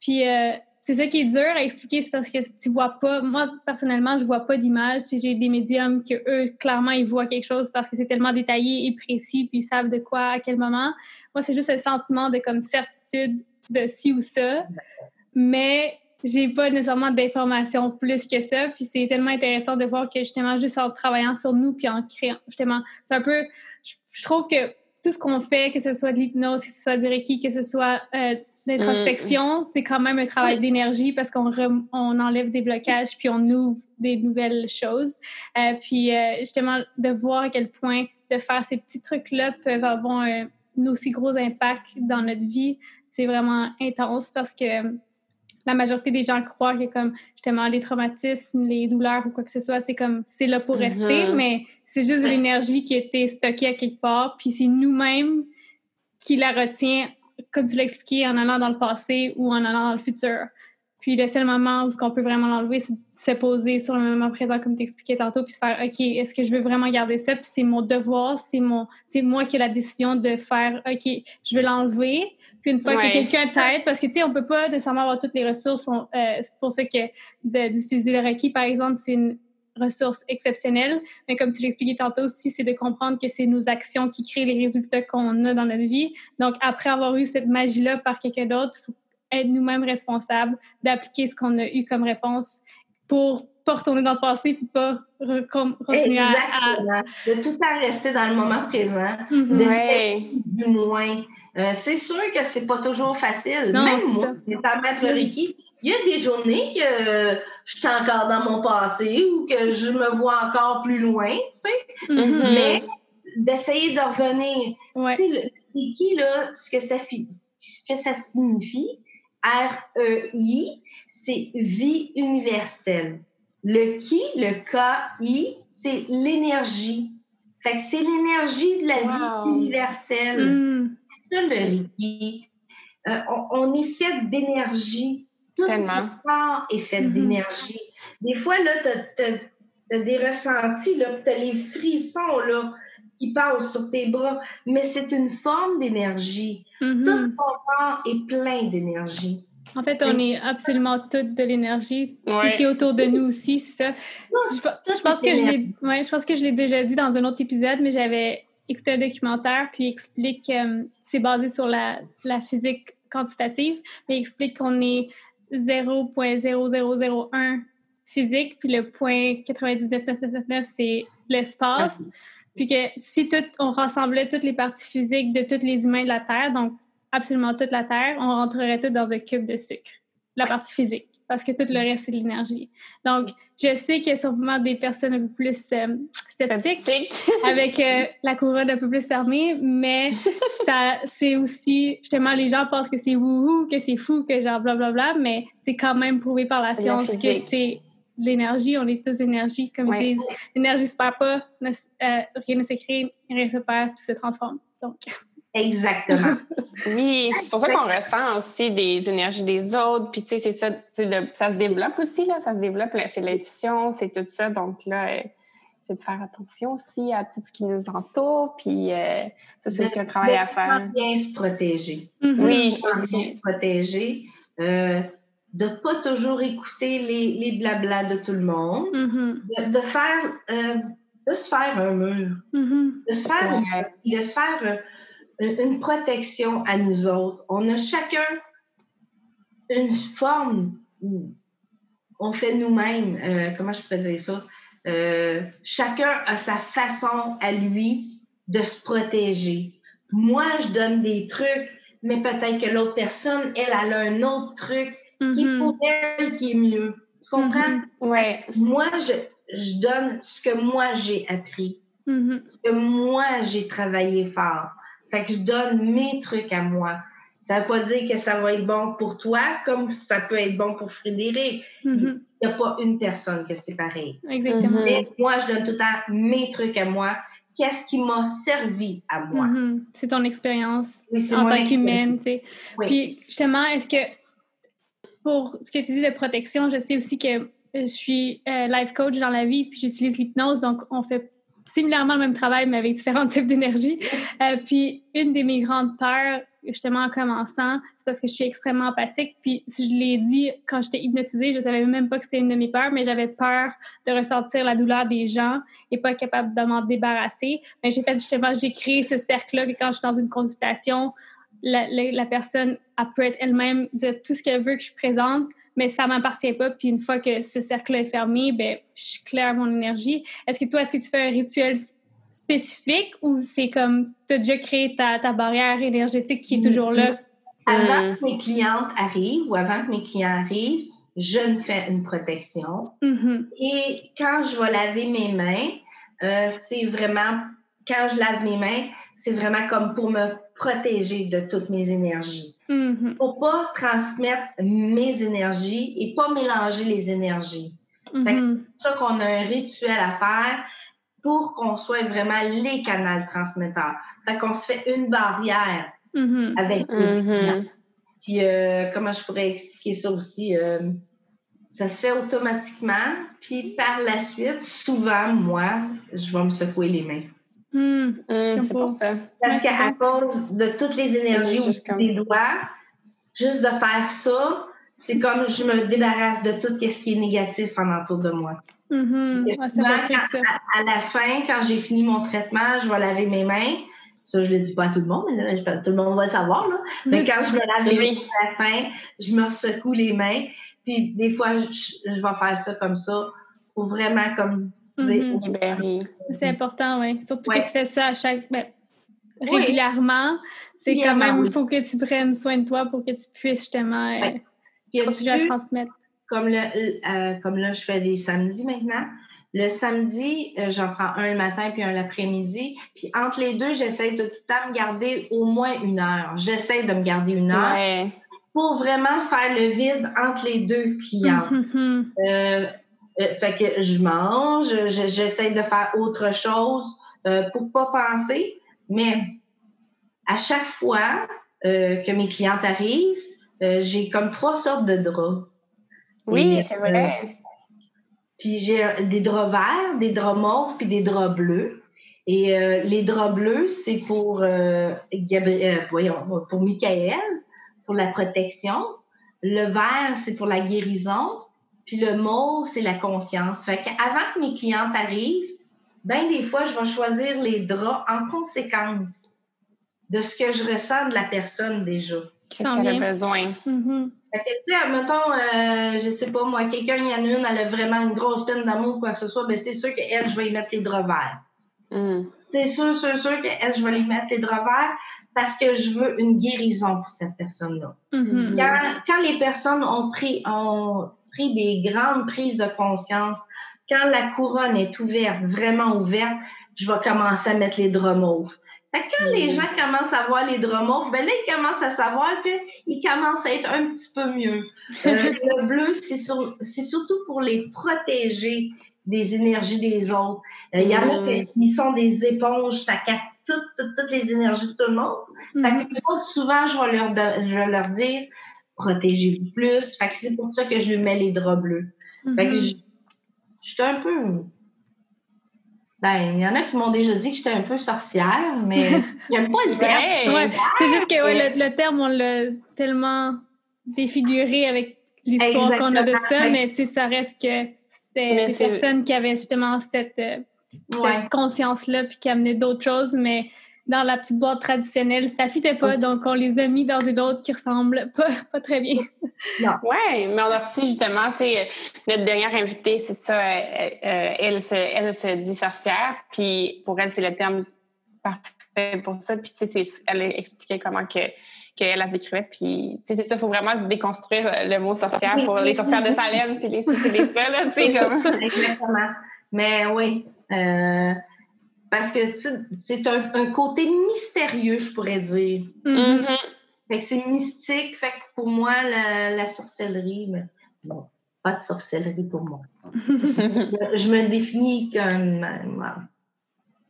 B: Puis, euh, c'est ça qui est dur à expliquer, c'est parce que tu vois pas, moi personnellement, je vois pas d'image. j'ai des médiums que eux, clairement, ils voient quelque chose parce que c'est tellement détaillé et précis, puis ils savent de quoi, à quel moment. Moi, c'est juste un sentiment de comme certitude de ci ou ça. Mais j'ai pas nécessairement d'informations plus que ça. Puis c'est tellement intéressant de voir que justement, juste en travaillant sur nous, puis en créant, justement, c'est un peu, je, trouve que tout ce qu'on fait, que ce soit de l'hypnose, que ce soit du Reiki, que ce soit euh, L'introspection, mm. c'est quand même un travail d'énergie parce qu'on on enlève des blocages puis on ouvre des nouvelles choses. Euh, puis euh, justement, de voir à quel point de faire ces petits trucs-là peuvent avoir un, aussi gros impact dans notre vie, c'est vraiment intense parce que la majorité des gens croient que comme justement les traumatismes, les douleurs ou quoi que ce soit, c'est comme c'est là pour rester, mm-hmm. mais c'est juste l'énergie qui a été stockée à quelque part, puis c'est nous-mêmes qui la retient comme tu l'as expliqué, en allant dans le passé ou en allant dans le futur. Puis le seul moment où ce qu'on peut vraiment l'enlever, c'est de se poser sur le moment présent, comme tu expliquais tantôt, puis se faire OK, est-ce que je veux vraiment garder ça? Puis c'est mon devoir, c'est mon c'est moi qui ai la décision de faire OK, je vais l'enlever. Puis une fois que quelqu'un t'aide, parce que tu sais, on peut pas nécessairement avoir toutes les ressources. Euh, c'est pour ça que d'utiliser le requis, par exemple, c'est une ressources exceptionnelles. Mais comme tu l'expliquais tantôt aussi, c'est de comprendre que c'est nos actions qui créent les résultats qu'on a dans notre vie. Donc, après avoir eu cette magie-là par quelqu'un d'autre, il faut être nous-mêmes responsables d'appliquer ce qu'on a eu comme réponse pour pas retourner dans le passé et pas continuer
C: à, De tout le temps rester dans le moment présent, mm du moins. Euh, c'est sûr que c'est pas toujours facile. Même moi, étant maître Reiki, il y a des journées que je suis encore dans mon passé ou que je me vois encore plus loin, tu sais. Mm-hmm. Mais d'essayer de revenir. Tu sais, le Reiki, là, ce que ça, ce que ça signifie, R-E-I, c'est vie universelle. Le qui, le K-I, c'est l'énergie. Fait que c'est l'énergie de la vie universelle. Mm. C'est ça le Reiki. Euh, on, est fait d'énergie. Tout
A: Tellement.
C: le corps est fait mm-hmm. d'énergie. Des fois, là, tu as, des ressentis, là, tu as les frissons là, qui passent sur tes bras, mais c'est une forme d'énergie. Mm-hmm. Tout ton corps est plein d'énergie.
B: En fait, on est absolument toutes de l'énergie. Tout ce qui est autour de nous aussi, c'est ça. Je, pense que je l'ai, ouais, je pense que je l'ai déjà dit dans un autre épisode, mais j'avais écouté un documentaire, puis il explique, euh, c'est basé sur la, la, physique quantitative, mais il explique qu'on est 0.0001 physique, puis le point 999999, c'est l'espace. Puis que si tout, on rassemblait toutes les parties physiques de tous les humains de la Terre, donc absolument toute la Terre, on rentrerait tout dans un cube de sucre, la partie physique, parce que tout le reste, c'est de l'énergie. Donc, je sais qu'il y a sûrement des personnes un peu plus euh, sceptiques, avec euh, la couronne un peu plus fermée, mais ça, c'est aussi, justement, les gens pensent que c'est wouhou, que c'est fou, que genre blablabla, mais c'est quand même prouvé par la science que c'est l'énergie, on est tous énergie, comme ils disent, l'énergie ne se perd pas, euh, rien ne se crée, rien ne se perd, tout se transforme. Donc...
C: Exactement.
A: oui, c'est pour ça qu'on ressent aussi des énergies des autres. Puis, tu sais, c'est ça, ça se développe aussi, là. Ça se développe, c'est l'intuition, c'est tout ça. Donc, là, euh, c'est de faire attention aussi à tout ce qui nous entoure. Puis, euh, ça, c'est aussi un travail à faire.
C: bien se protéger.
A: Mm-hmm. Oui,
C: aussi. Bien se protéger. Euh, de ne pas toujours écouter les, les blablas de tout le monde. Mm-hmm. de, faire. de se faire un mur. Mm-hmm. De se faire, de se faire une protection à nous autres. On a chacun une forme, on fait nous-mêmes, euh, comment je pourrais dire ça? Euh, chacun a sa façon à lui de se protéger. Moi, je donne des trucs, mais peut-être que l'autre personne, elle, elle a un autre truc qui est mm-hmm. pour elle qui est mieux? Tu comprends? Mm-hmm.
A: Ouais.
C: Moi, je, je donne ce que moi j'ai appris, mm-hmm. ce que moi j'ai travaillé fort. Fait que je donne mes trucs à moi. Ça ne veut pas dire que ça va être bon pour toi comme ça peut être bon pour Frédéric. Il n'y a pas une personne que c'est pareil.
B: Exactement.
C: Mais moi, je donne tout le temps mes trucs à moi. Qu'est-ce qui m'a servi à moi?
B: C'est ton expérience en tant qu'humaine. Puis justement, est-ce que pour ce que tu dis de protection, je sais aussi que je suis euh, life coach dans la vie, puis j'utilise l'hypnose, donc on fait similairement le même travail, mais avec différents types d'énergie. Euh, puis, une de mes grandes peurs, justement, en commençant, c'est parce que je suis extrêmement empathique. Puis, je l'ai dit quand j'étais hypnotisée, je savais même pas que c'était une de mes peurs, mais j'avais peur de ressentir la douleur des gens et pas être capable de m'en débarrasser. Mais j'ai fait justement, j'ai créé ce cercle-là que quand je suis dans une consultation, la, la personne, elle peut être elle-même, dire tout ce qu'elle veut que je présente, mais ça m'appartient pas. Puis une fois que ce cercle est fermé, ben, je claire mon énergie. Est-ce que toi, est-ce que tu fais un rituel spécifique ou c'est comme tu as déjà créé ta, ta, barrière énergétique qui est toujours là?
C: Avant que mes clientes arrivent ou avant que mes clients arrivent, je me fais une protection.
B: Mm-hmm.
C: Et quand je vais laver mes mains, euh, c'est vraiment, quand je lave mes mains, c'est vraiment comme pour me protéger de toutes mes énergies.
B: Mm
C: Pour pas transmettre mes énergies et pas mélanger les énergies.
B: Mm-hmm.
C: C'est ça qu'on a un rituel à faire pour qu'on soit vraiment les canaux transmetteurs. Fait qu'on se fait une barrière
B: mm-hmm.
C: avec les clients. Puis, euh, comment je pourrais expliquer ça aussi? Euh, ça se fait automatiquement. Puis, par la suite, souvent, moi, je vais me secouer les mains.
B: Hmm.
A: Hmm, c'est pour ça.
C: Parce qu'à cause de toutes les énergies des doigts, juste de faire ça, c'est comme je me débarrasse de tout ce qui est négatif en entour de moi.
B: Mm-hmm.
C: à, la fin, quand j'ai fini mon traitement, je vais laver mes mains. Ça, je ne le dis pas à tout le monde, mais tout le monde va le savoir. Là. Mais quand je me lave les mains à la fin, je me secoue les mains. Puis des fois, je, je vais faire ça comme ça pour vraiment comme
B: Mhm. C'est important, oui. Surtout que tu fais ça à chaque. Ben, régulièrement. C'est quand même, il faut que tu prennes soin de toi pour que tu puisses justement euh, continuer à transmettre.
C: Comme, le, euh, comme là, je fais des samedis maintenant. Le samedi, euh, j'en prends un le matin puis un l'après-midi. Puis entre les deux, j'essaie de tout le temps me garder au moins une heure. J'essaie de me garder une heure pour vraiment faire le vide entre les deux clients. Euh, euh, fait que je mange, j'essaie de faire autre chose pour pas penser. Mais à chaque fois que mes clientes arrivent, j'ai comme trois sortes de draps.
A: Oui, c'est vrai.
C: Puis j'ai des draps verts, des draps mauves, puis des draps bleus. Et euh, les draps bleus, c'est pour euh, Gabriel, euh, voyons, pour Michael, pour la protection. Le vert, c'est pour la guérison. Puis le mauve, c'est la conscience. Fait qu'avant que mes clientes arrivent, ben des fois, je vais choisir les draps en conséquence de ce que je ressens de la personne déjà.
A: Qu'est-ce qu'elle a besoin?
C: Mm-hmm. Fait que, tu sais, mettons, euh, je sais pas, moi, quelqu'un, il y en a une, elle a vraiment une grosse peine d'amour ou quoi que ce soit, ben c'est sûr qu'elle, je vais y mettre les draps verts. Mm. C'est sûr, sûr, sûr qu'elle, je vais y mettre les draps verts parce que je veux une guérison pour cette personne-là. Mm-hmm. quand, quand, les personnes ont pris, ont pris des grandes prises de conscience, quand la couronne est ouverte, vraiment ouverte, je vais commencer à mettre les draps mauves quand les mm. gens commencent à voir les dromos, ben là, ils commencent à savoir qu'ils commencent à être un petit peu mieux. Euh, le bleu, c'est surtout pour les protéger des énergies des autres. Euh, il y en a mm. qui sont des éponges, ça capte toutes, les énergies de tout le monde. Mm. souvent, je vais, leur, je leur dire, protégez-vous plus. c'est pour ça que je lui mets les draps bleus. Mm-hmm. je, je suis un peu ben, il y en a qui m'ont déjà dit que j'étais un peu sorcière, mais j'aime pas le terme.
B: c'est juste que le, terme, on l'a tellement défiguré avec l'histoire qu'on a de ça, mais ça reste que c'était des personnes qui avaient justement cette, euh, cette conscience-là puis qui amenaient d'autres choses, mais dans la petite boîte traditionnelle, ça fitait pas, donc on les a mis dans une autre qui ressemble pas, pas très bien.
A: Non. Ouais, mais on a reçu justement, tu sais, notre dernière invitée, c'est ça, euh, euh, elle, se, elle se dit sorcière, puis pour elle, c'est le terme parfait pour ça, puis tu sais, elle expliquait comment que qu'elle la décrivait, puis tu sais, c'est ça, il faut vraiment déconstruire le mot sorcière pour les sorcières de Salem, puis les les ça, là, tu sais, comme...
C: Exactement. Mais oui, euh, parce que c'est un, côté mystérieux, je pourrais dire. Mm-hmm. Fait que c'est mystique. Fait que pour moi, la, sorcellerie, mais bon, pas de sorcellerie pour moi. je, me définis comme,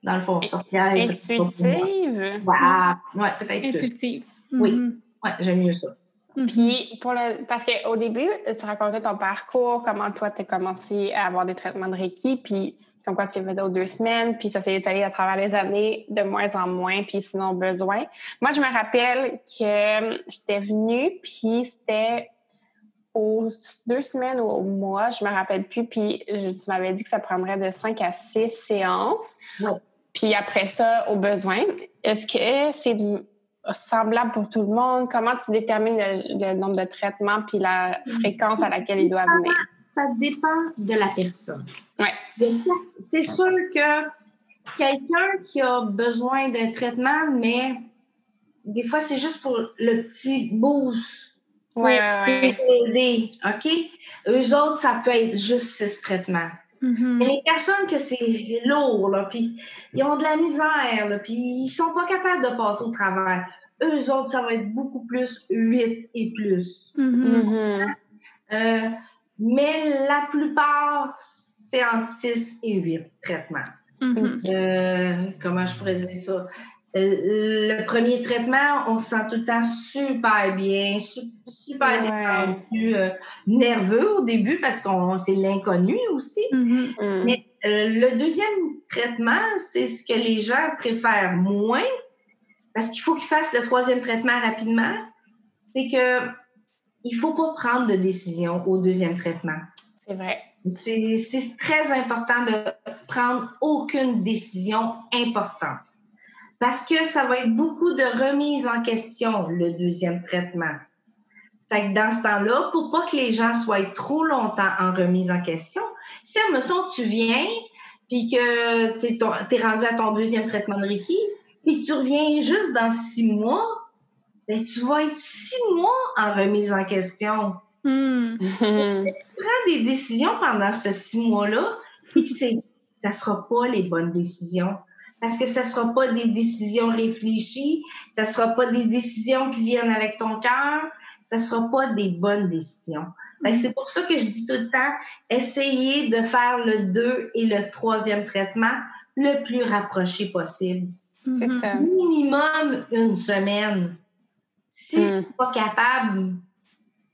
C: dans le fond, sorcière.
A: Intuitive?
C: Voilà. Ouais, peut-être.
B: Intuitive.
C: Oui. Mm-hmm. Ouais, j'aime mieux ça.
A: Mhm. Puis, pour le, parce qu'au début, tu racontais ton parcours, comment toi, tu as commencé à avoir des traitements de Reiki, puis comme quoi tu les faisais aux deux semaines, puis ça s'est étalé à travers les années de moins en moins, puis sinon besoin. Moi, je me rappelle que j'étais venue, puis c'était aux deux semaines ou au mois, je me rappelle plus, puis tu m'avais dit que ça prendrait de cinq à six séances. Puis après ça, au besoin. Est-ce que c'est semblable pour tout le monde? Comment tu détermines le, nombre de traitements puis la fréquence à laquelle il doit venir?
C: Ça dépend de la personne.
A: Ouais.
C: C'est sûr que quelqu'un qui a besoin d'un traitement, mais des fois, c'est juste pour le petit boost.
A: Oui, oui,
C: oui. OK? Eux autres, ça peut être juste six traitements. Mm-hmm. Mais les personnes que c'est lourd, là, puis ils ont de la misère, puis ils sont pas capables de passer au travers. Eux autres, ça va être beaucoup plus 8 et plus. Mm-hmm. Mm-hmm. Euh, mais la plupart, c'est entre 6 et 8 traitements. Euh, comment je pourrais dire ça? Le premier traitement, on se sent tout le temps super bien, super détendu, euh, nerveux au début parce qu'on c'est l'inconnu aussi. Mm-hmm. Mais euh, le deuxième traitement, c'est ce que les gens préfèrent moins parce qu'il faut qu'ils fassent le troisième traitement rapidement. C'est que il faut pas prendre de décision au deuxième traitement.
A: C'est vrai.
C: C'est très important de prendre aucune décision importante parce que ça va être beaucoup de remise en question, le deuxième traitement. Fait que dans ce temps-là, pour pas que les gens soient trop longtemps en remise en question, si, admettons, tu viens, puis que tu es, rendu à ton deuxième traitement de Reiki, puis tu reviens juste dans six mois, ben, tu vas être six mois en remise en question. Hmm. tu prends des décisions pendant ces six mois-là, Puis ça sera pas les bonnes décisions. Parce que ça sera pas des décisions réfléchies, ça sera pas des décisions qui viennent avec ton cœur, ça sera pas des bonnes décisions. c'est pour ça que je dis tout le temps, essayez de faire le 2 et le troisième traitement le plus rapproché possible.
A: C'est ça.
C: Minimum une semaine. Si tu n'es pas capable,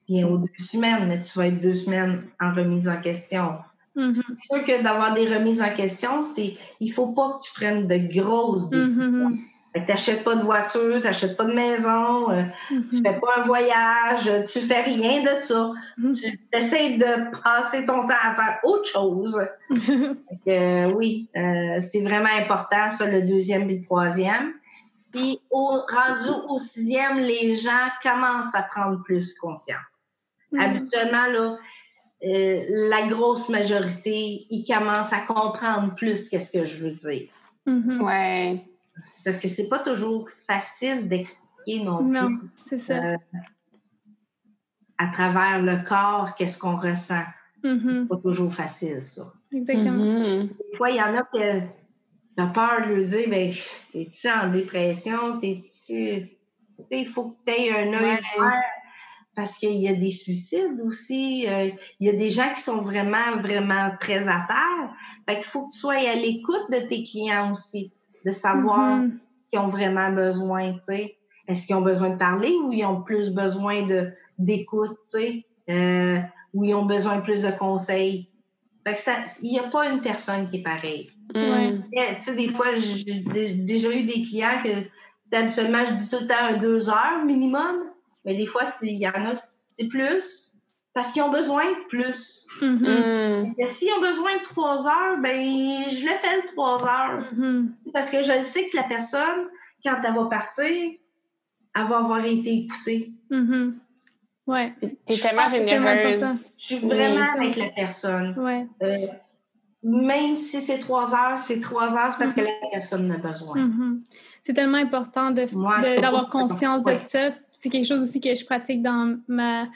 C: viens aux deux semaines, mais tu vas être deux semaines en remise en question.
B: Mm-hmm.
C: C'est sûr que d'avoir des remises en question, c'est il faut pas que tu prennes de grosses décisions.
B: Mm-hmm.
C: Tu n'achètes pas de voiture, tu n'achètes pas de maison, euh, tu
B: Mm-hmm.
C: fais pas un voyage, tu fais rien de ça. Tu essaies de passer ton temps à faire autre chose. Fait que, oui, euh, c'est vraiment important, ça, le deuxième et le troisième. Puis, au, rendu au sixième, les gens commencent à prendre plus conscience. Habituellement, là, euh, la grosse majorité, ils commencent à comprendre plus qu'est-ce que je veux dire.
B: Mhm.
A: Ouais.
C: Parce que c'est pas toujours facile d'expliquer non plus
B: Non, c'est ça.
C: euh, à travers le corps qu'est-ce qu'on ressent.
B: Mhm.
C: C'est pas toujours facile, ça.
B: Exactement.
A: Mhm.
C: Des fois, il y en a que t'as peur de lui dire, ben, t'es-tu en dépression? T'es-tu. Tu sais, il faut que tu aies un œil
A: Ouais.
C: ouvert parce qu'il y a des suicides aussi. euh, il y a des gens qui sont vraiment, vraiment très à terre. Fait qu'il faut que tu sois à l'écoute de tes clients aussi, de savoir ce qu'ils ont vraiment besoin, tu sais. Est-ce qu'ils ont besoin de parler ou ils ont plus besoin de d'écoute, tu sais, euh, ou ils ont besoin plus de conseils? Fait que ça, il n'y a pas une personne qui est pareille.
B: Ouais.
C: Tu sais, des fois, j'ai dé- déjà eu des clients que, habituellement, je dis tout le temps un deux heures minimum, mais des fois, s'il y en a, c'est plus, parce qu'ils ont besoin de plus.
B: Mhm.
A: Mhm.
C: Mais s'ils ont besoin de trois heures, ben, je le fais le trois heures.
B: Mhm.
C: Parce que je sais que la personne, quand elle va partir, elle va avoir été écoutée.
B: Mhm. Ouais,
A: T'es tellement
B: c'est tellement important.
A: généreuse.
C: Je suis vraiment avec la personne.
B: ouais.
C: Euh, même si c'est trois heures, c'est trois heures, c'est parce que la personne en a besoin.
B: C'est tellement important de-
C: Moi,
B: de- d'avoir
C: comprends.
B: conscience
C: Ouais.
B: de ça. C'est quelque chose aussi que je pratique dans ma,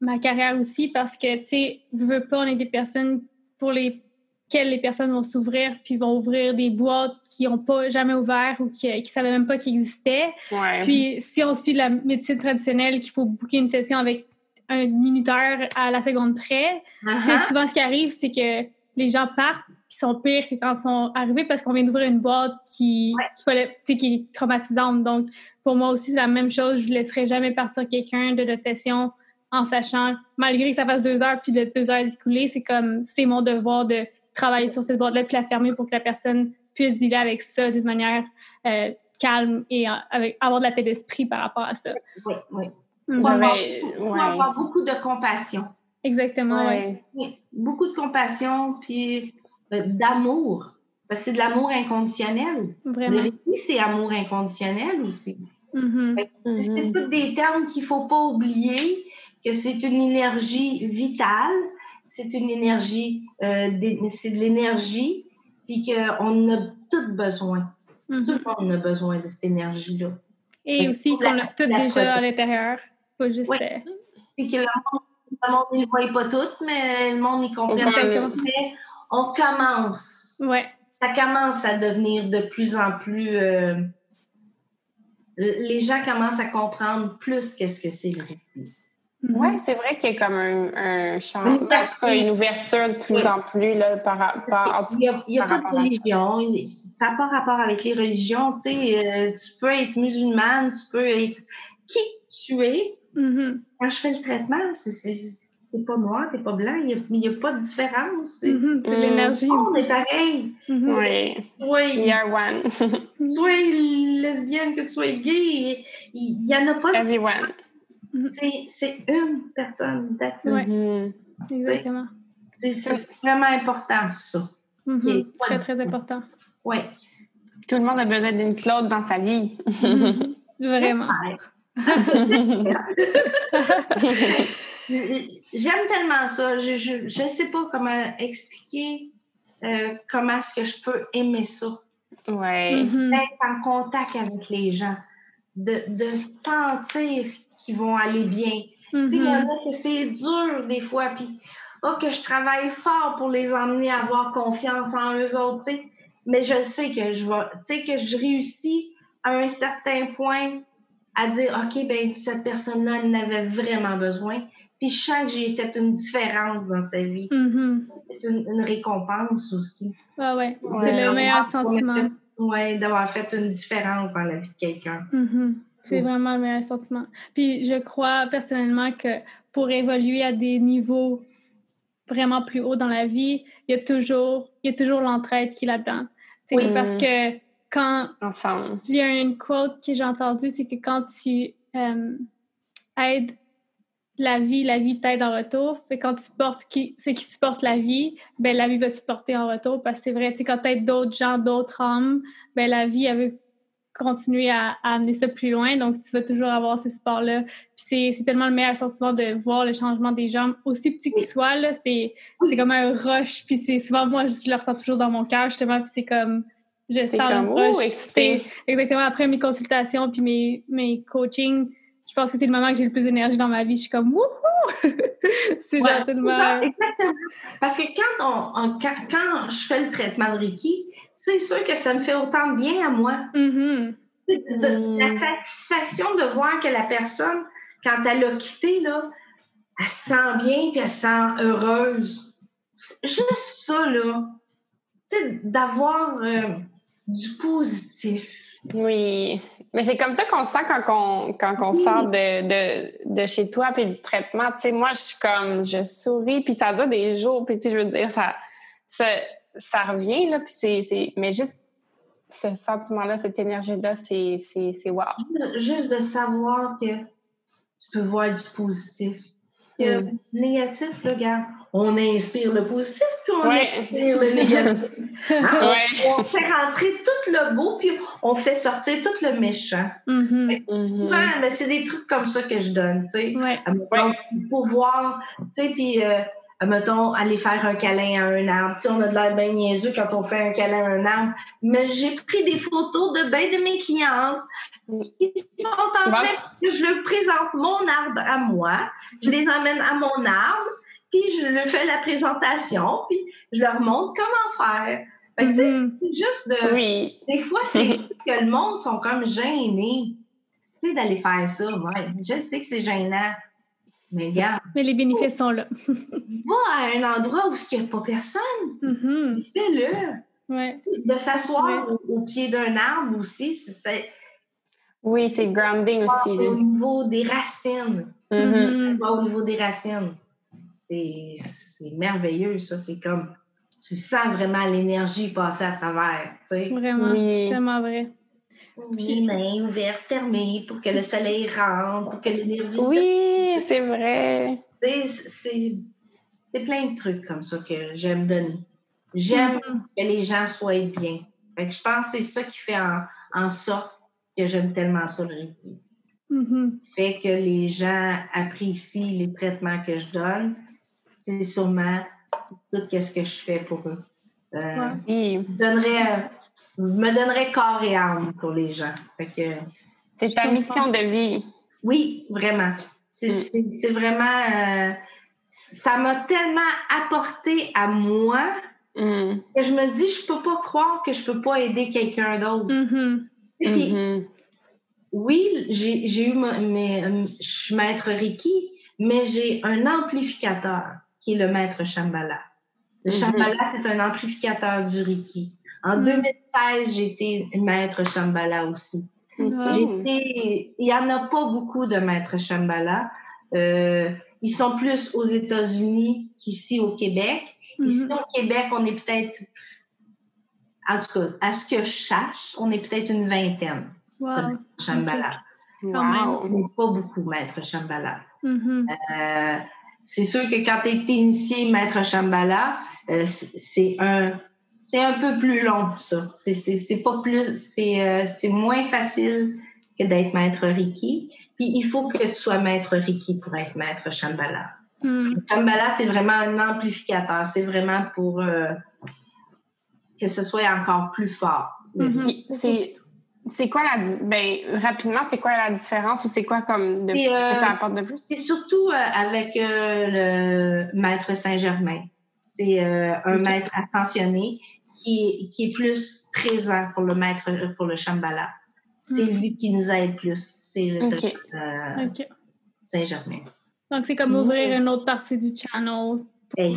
B: ma carrière aussi parce que, tu sais, je veux pas, on est des personnes pour lesquelles les personnes vont s'ouvrir puis vont ouvrir des boîtes qui n'ont pas jamais ouvert ou qui ne savaient même pas qu'ils existaient.
A: Ouais.
B: Puis si on suit la médecine traditionnelle, qu'il faut booker une session avec un minuteur à la seconde près, tu sais,
C: Uh-huh.
B: souvent, ce qui arrive, c'est que les gens partent puis sont pires que quand ils sont arrivés parce qu'on vient d'ouvrir une boîte qui,
C: Ouais.
B: fallait- sais, qui est traumatisante. Donc, pour moi aussi, c'est la même chose. Je ne laisserai jamais partir quelqu'un de notre session en sachant, malgré que ça fasse deux heures puis de deux heures écoulées, c'est comme, c'est mon devoir de travailler sur cette boîte-là puis la fermer pour que la personne puisse dealer avec ça d'une manière euh, calme et euh, avec, avoir de la paix d'esprit par rapport à ça.
C: Oui, oui. Il faut avoir,
A: ouais.
C: avoir beaucoup de compassion.
B: Exactement, ouais.
A: Ouais.
C: Oui, beaucoup de compassion, puis euh, d'amour. Parce que c'est de l'amour inconditionnel.
B: Vraiment.
C: Reiki, c'est amour inconditionnel aussi.
B: Mhm.
C: Que C'est
A: Mhm.
C: tous des termes qu'il ne faut pas oublier, que c'est une énergie vitale, c'est une énergie, euh, c'est de l'énergie, puis qu'on a tous besoin.
B: Mhm.
C: Tout le monde a besoin de cette énergie-là.
B: Et aussi qu'on
C: la-
B: tout
C: la
B: déjà à l'intérieur. Pas juste.
C: Ouais.
B: euh,
C: que le monde, le monde ne voit pas tout, mais le monde y comprend. Mais on commence.
B: Ouais.
C: Ça commence à devenir de plus en plus. euh, les gens commencent à comprendre plus qu'est-ce que c'est
B: Mhm.
A: Ouais, c'est vrai qu'il y a comme un, un champ,
C: Une
A: en tout cas, une ouverture de plus
C: Oui.
A: en plus là, par, en tout
C: Il n'y a, y pas de
A: rapport à
C: religion. Ça n'a pas rapport avec les religions. Tu sais, euh, tu peux être musulmane, tu peux être qui tu es.
B: Mhm.
C: Quand je fais le traitement, c'est- pas noir, t'es pas blanc, il n'y a, pas de différence. C'est-
B: Mhm. C'est
A: Mm.
B: l'énergie.
C: On est pareil.
A: Oui, we are one.
C: soit lesbienne, que tu sois gay, il n'y en a pas de
A: Everyone.
C: C'est c'est une personne. that's it.
B: Ouais.
A: Mhm.
B: Exactement.
C: C'est vraiment important, ça.
B: Mhm.
C: Ok.
B: Très, très important.
C: Oui.
A: Tout le monde a besoin d'une Claude dans sa vie.
B: Vraiment.
C: J'aime tellement ça. Je ne sais pas comment expliquer euh, comment est-ce que je peux aimer ça.
A: ouais.
B: Mhm.
C: D'être en contact avec les gens, de, de sentir vont aller bien. Il y en
B: Mhm.
C: a que c'est dur des fois, puis oh, que je travaille fort pour les emmener à avoir confiance en eux autres. Mais je sais que je vais, tu sais, que je réussis à un certain point à dire, OK, ben cette personne-là en avait vraiment besoin. Puis je sens que j'ai fait une différence dans sa vie.
B: Mhm.
C: C'est une, une récompense aussi.
B: Ouais, ouais.
A: Ouais,
B: C'est le meilleur sentiment.
C: Ouais, d'avoir fait une différence dans la vie de quelqu'un.
B: Mhm. C'est vraiment le meilleur sentiment. Puis je crois personnellement que pour évoluer à des niveaux vraiment plus hauts dans la vie, il y a toujours, il y a toujours l'entraide qui est là-dedans. C'est
A: Oui.
B: parce que quand
A: Ensemble.
B: il y a une quote que j'ai entendue, c'est que quand tu euh, aides la vie, la vie t'aide en retour. Fait quand tu supportes qui, ceux qui supportent la vie, ben la vie va te supporter en retour parce que c'est vrai, tu sais, quand t'aides d'autres gens, d'autres hommes, ben la vie, elle veut continuer à, à amener ça plus loin. Donc, tu vas toujours avoir ce support-là. Puis c'est, c'est tellement le meilleur sentiment de voir le changement des gens, aussi petit qu'ils soient, là. C'est, c'est comme un rush. Puis c'est souvent, moi, je le ressens toujours dans mon cœur, justement. Puis c'est comme, je sens le rush. C'est Exactement. Après mes consultations puis mes, mes coachings, je pense que c'est le moment que j'ai le plus d'énergie dans ma vie. Je suis comme, wouhou! c'est
C: Ouais,
B: genre tellement...
C: Exactement. Parce que quand, on, on- quand, quand je fais le traitement de Reiki, c'est sûr que ça me fait autant de bien à moi.
B: Mhm.
C: De- de-
A: Mm.
C: La satisfaction de voir que la personne, quand elle a quitté, là, elle se sent bien puis elle se sent heureuse. C'est Juste ça, là. D'avoir euh, du positif.
A: Oui, mais c'est comme ça qu'on se sent quand on, quand on sort de, de, de chez toi puis du traitement. Tu sais, moi, je suis comme, je souris, puis ça dure des jours, puis tu sais, je veux dire, ça, ça, ça revient, là, puis c'est, c'est, mais juste ce sentiment-là, cette énergie-là, c'est, c'est, c'est wow.
C: Juste de savoir que tu peux voir du positif. Que
A: Mm.
C: le négatif, là, regarde, on inspire le positif, puis on
A: Ouais.
C: inspire le négatif. Hein? On-
A: Ouais.
C: On fait rentrer tout le beau, puis on fait sortir tout le méchant.
B: Mhm.
A: Mhm.
C: Souvent, ben, c'est des trucs comme ça que je donne, tu sais.
B: Ouais.
C: Pour voir, tu sais, puis, euh, admettons, aller faire un câlin à un arbre. Tu sais, on a de l'air bien niaiseux quand on fait un câlin à un arbre. Mais j'ai pris des photos de bien de mes clientes qui sont en train que je leur présente mon arbre à moi. Je les emmène à mon arbre, puis je leur fais la présentation, puis je leur montre comment faire. Fait que, tu sais,
B: Mhm.
C: c'est juste de...
A: Oui,
C: Des fois, c'est que le monde sont comme gênés. Tu sais, d'aller faire ça, ouais. Je sais que c'est gênant. Mais regarde,
B: Mais les bénéfices sont là.
C: va à un endroit où il n'y a pas personne,
B: Mhm.
C: fais-le.
B: Ouais.
C: De s'asseoir au, au pied d'un arbre aussi, c'est-
A: oui, c'est grounding aussi.
C: au niveau des racines.
A: Mhm.
B: Mhm.
C: Tu vas au niveau des racines. C'est c'est merveilleux, ça. C'est comme, tu sens vraiment l'énergie passer à travers, tu sais.
B: Vraiment.
A: Oui.
B: Tellement vrai.
C: Les mains ouvertes, fermées, pour que le soleil rentre, pour que l'énergie
A: Oui, c'est vrai.
C: C'est- plein de trucs comme ça que j'aime donner. J'aime
B: Mhm.
C: que les gens soient bien. Fait que je pense que c'est ça qui fait en, en sorte que j'aime tellement ça le Reiki.
B: Mhm.
C: Fait que les gens apprécient les traitements que je donne. C'est sûrement tout ce que je fais pour eux. Euh,
B: Ouais.
A: Oui,
C: je, donnerais, euh, me donnerais corps et âme pour les gens.
A: C'est ta mission de vie.
C: Oui, vraiment. C'est
A: Mm.
C: vraiment. euh, ça m'a tellement apporté à moi
A: Mm.
C: que je me dis, je peux pas croire que je peux pas aider quelqu'un d'autre.
B: Mhm.
C: Puis,
A: Mhm.
C: oui, j'ai eu ma- mes, je suis maître Reiki, mais j'ai un amplificateur qui est le maître Shambhala. Le
A: Mhm.
C: Shambhala, c'est un amplificateur du Reiki. En
B: Mhm.
C: 2016, j'ai été maître Shambhala aussi. Été- Il n'y en a pas beaucoup de maîtres Shambhala. Euh, ils sont plus aux États-Unis qu'ici au Québec. Ici au Québec, on est peut-être, en tout cas, à ce que je sache, on est peut-être une vingtaine
B: Wow.
C: Shambhala.
B: Quand même.
A: Wow.
C: On n'est pas beaucoup maître Shambhala. Euh, c'est sûr que quand tu es initié maître Shambhala, c'est c'est un c'est un peu plus long ça. C'est c'est c'est pas plus c'est euh, c'est moins facile que d'être maître Reiki. Puis il faut que tu sois maître Reiki pour être maître Shambhala.
B: Mhm.
C: Shambhala c'est vraiment un amplificateur. C'est vraiment pour euh, que ce soit encore plus fort.
A: Puis C'est c'est quoi la ben rapidement c'est quoi la différence ou c'est quoi comme de
C: euh,
A: que ça apporte de plus?
C: C'est surtout euh, avec euh, le Maître Saint-Germain. C'est euh, un maître ascensionné qui est, qui est plus présent pour le maître, pour le Shambhala. C'est
B: Hmm.
C: lui qui nous aide plus. C'est le
A: Ok.
C: euh. Saint-Germain.
B: Donc, c'est comme ouvrir une autre partie du channel et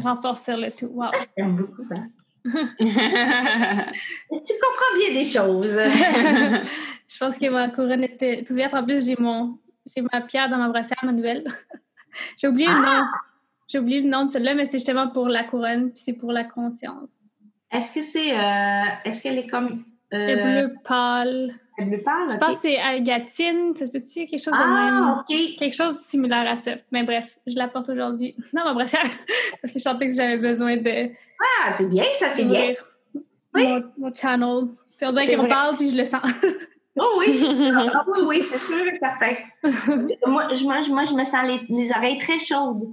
B: renforcer le tout. Wow.
C: J'aime beaucoup, hein? Tu comprends bien des choses.
B: Je pense que ma couronne était ouverte. En plus, j'ai mon j'ai ma pierre dans ma brassière manuelle. j'ai oublié le
C: Ah!
B: nom. J'ai oublié le nom de celle-là, mais c'est justement pour la couronne, puis c'est pour la conscience.
C: Est-ce que c'est. euh, Est-ce qu'elle est comme.
B: Le
C: Euh,
B: bleu pâle.
C: elle me parle?
B: Je pense que c'est agatine. Ça se peut-tu quelque chose de
C: Ah,
B: même?
C: OK.
B: Quelque chose de similaire à ça. Mais bref, je la porte aujourd'hui dans ma brassière parce que je sentais que j'avais besoin de
C: Ah, c'est bien, ça, c'est bien.
B: d'ouvrir mon, mon channel. Puis on dirait qu'on parle, puis je le sens.
C: Oh oui. Ah oui, oui, c'est sûr et certain. moi, je, moi, je- moi, je me sens les, les oreilles très chaudes.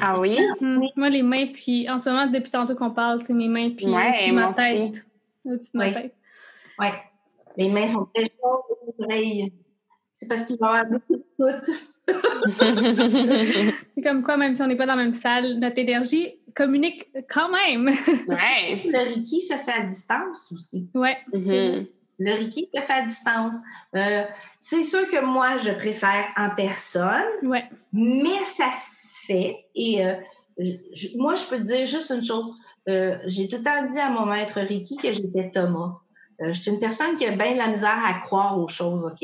A: Ah oui?
B: Hmm. Moi, les mains, puis en ce moment, depuis tantôt qu'on parle, c'est mes mains, puis
A: Ouais,
B: au-dessus de
A: moi
B: ma tête.
A: aussi.
B: Au-dessus de ma
C: Oui.
B: tête.
C: Oui. Les mains sont très chaudes, les oreilles. C'est parce qu'il va y avoir beaucoup de toutes.
B: C'est comme quoi, même si on n'est pas dans la même salle, notre énergie communique quand même.
A: ouais.
C: Le Reiki se fait à distance aussi.
B: ouais.
A: Mhm.
C: Le Reiki se fait à distance. Euh, c'est sûr que moi, je préfère en personne,
B: Ouais.
C: mais ça se fait. Et euh, je- moi, je peux te dire juste une chose. Euh, j'ai tout le temps dit à mon maître Reiki que j'étais Thomas. Euh, je suis une personne qui a bien de la misère à croire aux choses, OK?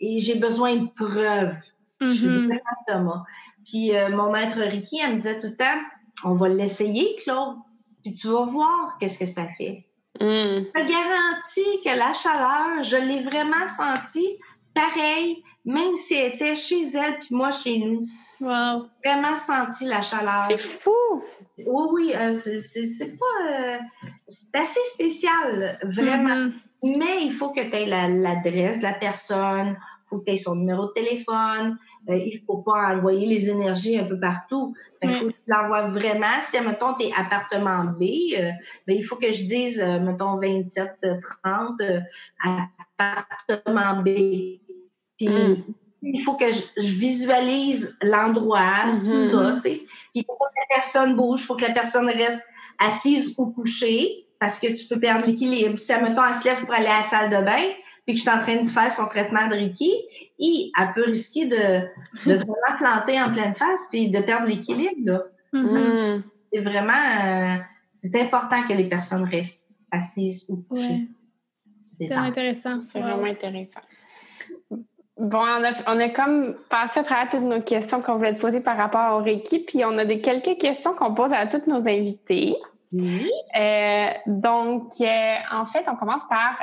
C: Et j'ai besoin de preuves. Je suis
B: Mhm.
C: vraiment Thomas. Puis euh, mon maître Ricky, elle me disait tout le temps, on va l'essayer, Claude, puis tu vas voir qu'est-ce que ça fait.
A: Mm.
C: Je te garantis que la chaleur, je l'ai vraiment sentie pareil, même si elle était chez elle puis moi chez nous.
B: Wow.
C: Vraiment senti la chaleur.
A: C'est fou!
C: Oui, oui, euh, c'est- c'est c'est pas... euh, c'est assez spécial, vraiment.
B: Mhm.
C: Mais il faut que tu aies l'adresse de la personne, il faut que tu aies son numéro de téléphone, euh, il faut pas envoyer les énergies un peu partout. Il faut que tu l'envoies vraiment. Si, mettons, tu es appartement B, euh, ben, il faut que je dise, euh, mettons, 27, euh, 30, euh, appartement B. Puis,
A: Mm.
C: Il faut que je, je visualise l'endroit, tout
A: Mhm.
C: ça, tu sais. Il faut pas que la personne bouge, il faut que la personne reste assise ou couchée parce que tu peux perdre l'équilibre. Si, mettons, elle se lève pour aller à la salle de bain, puis que je suis en train de faire son traitement de Reiki, et elle peut risquer de, de vraiment planter en pleine face puis de perdre l'équilibre. là.
B: Mhm.
A: Mm.
C: C'est vraiment... euh, c'est important que les personnes restent assises ou couchées.
B: Ouais.
C: C'est
B: intéressant.
A: C'est vraiment intéressant. Bon, on a, on a comme passé à travers toutes nos questions qu'on voulait te poser par rapport au Reiki, puis on a des, quelques questions qu'on pose à tous nos invités. Euh, donc, euh, en fait, on commence par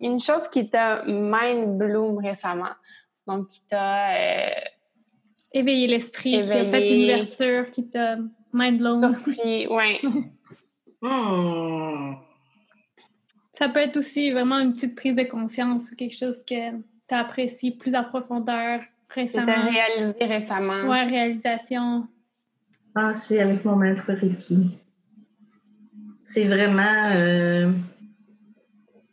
A: une chose qui t'a mind bloom récemment. Donc, qui t'a euh,
B: Éveiller l'esprit, qui a fait une ouverture, qui t'a mind blown.
A: surpris. Ouais.
C: Hmm.
B: Ça peut être aussi vraiment une petite prise de conscience ou quelque chose que tu as apprécié plus en profondeur récemment.
A: t'as réalisé récemment.
B: Ouais, réalisation.
C: Ah, c'est avec mon maître Reiki. C'est vraiment. Euh,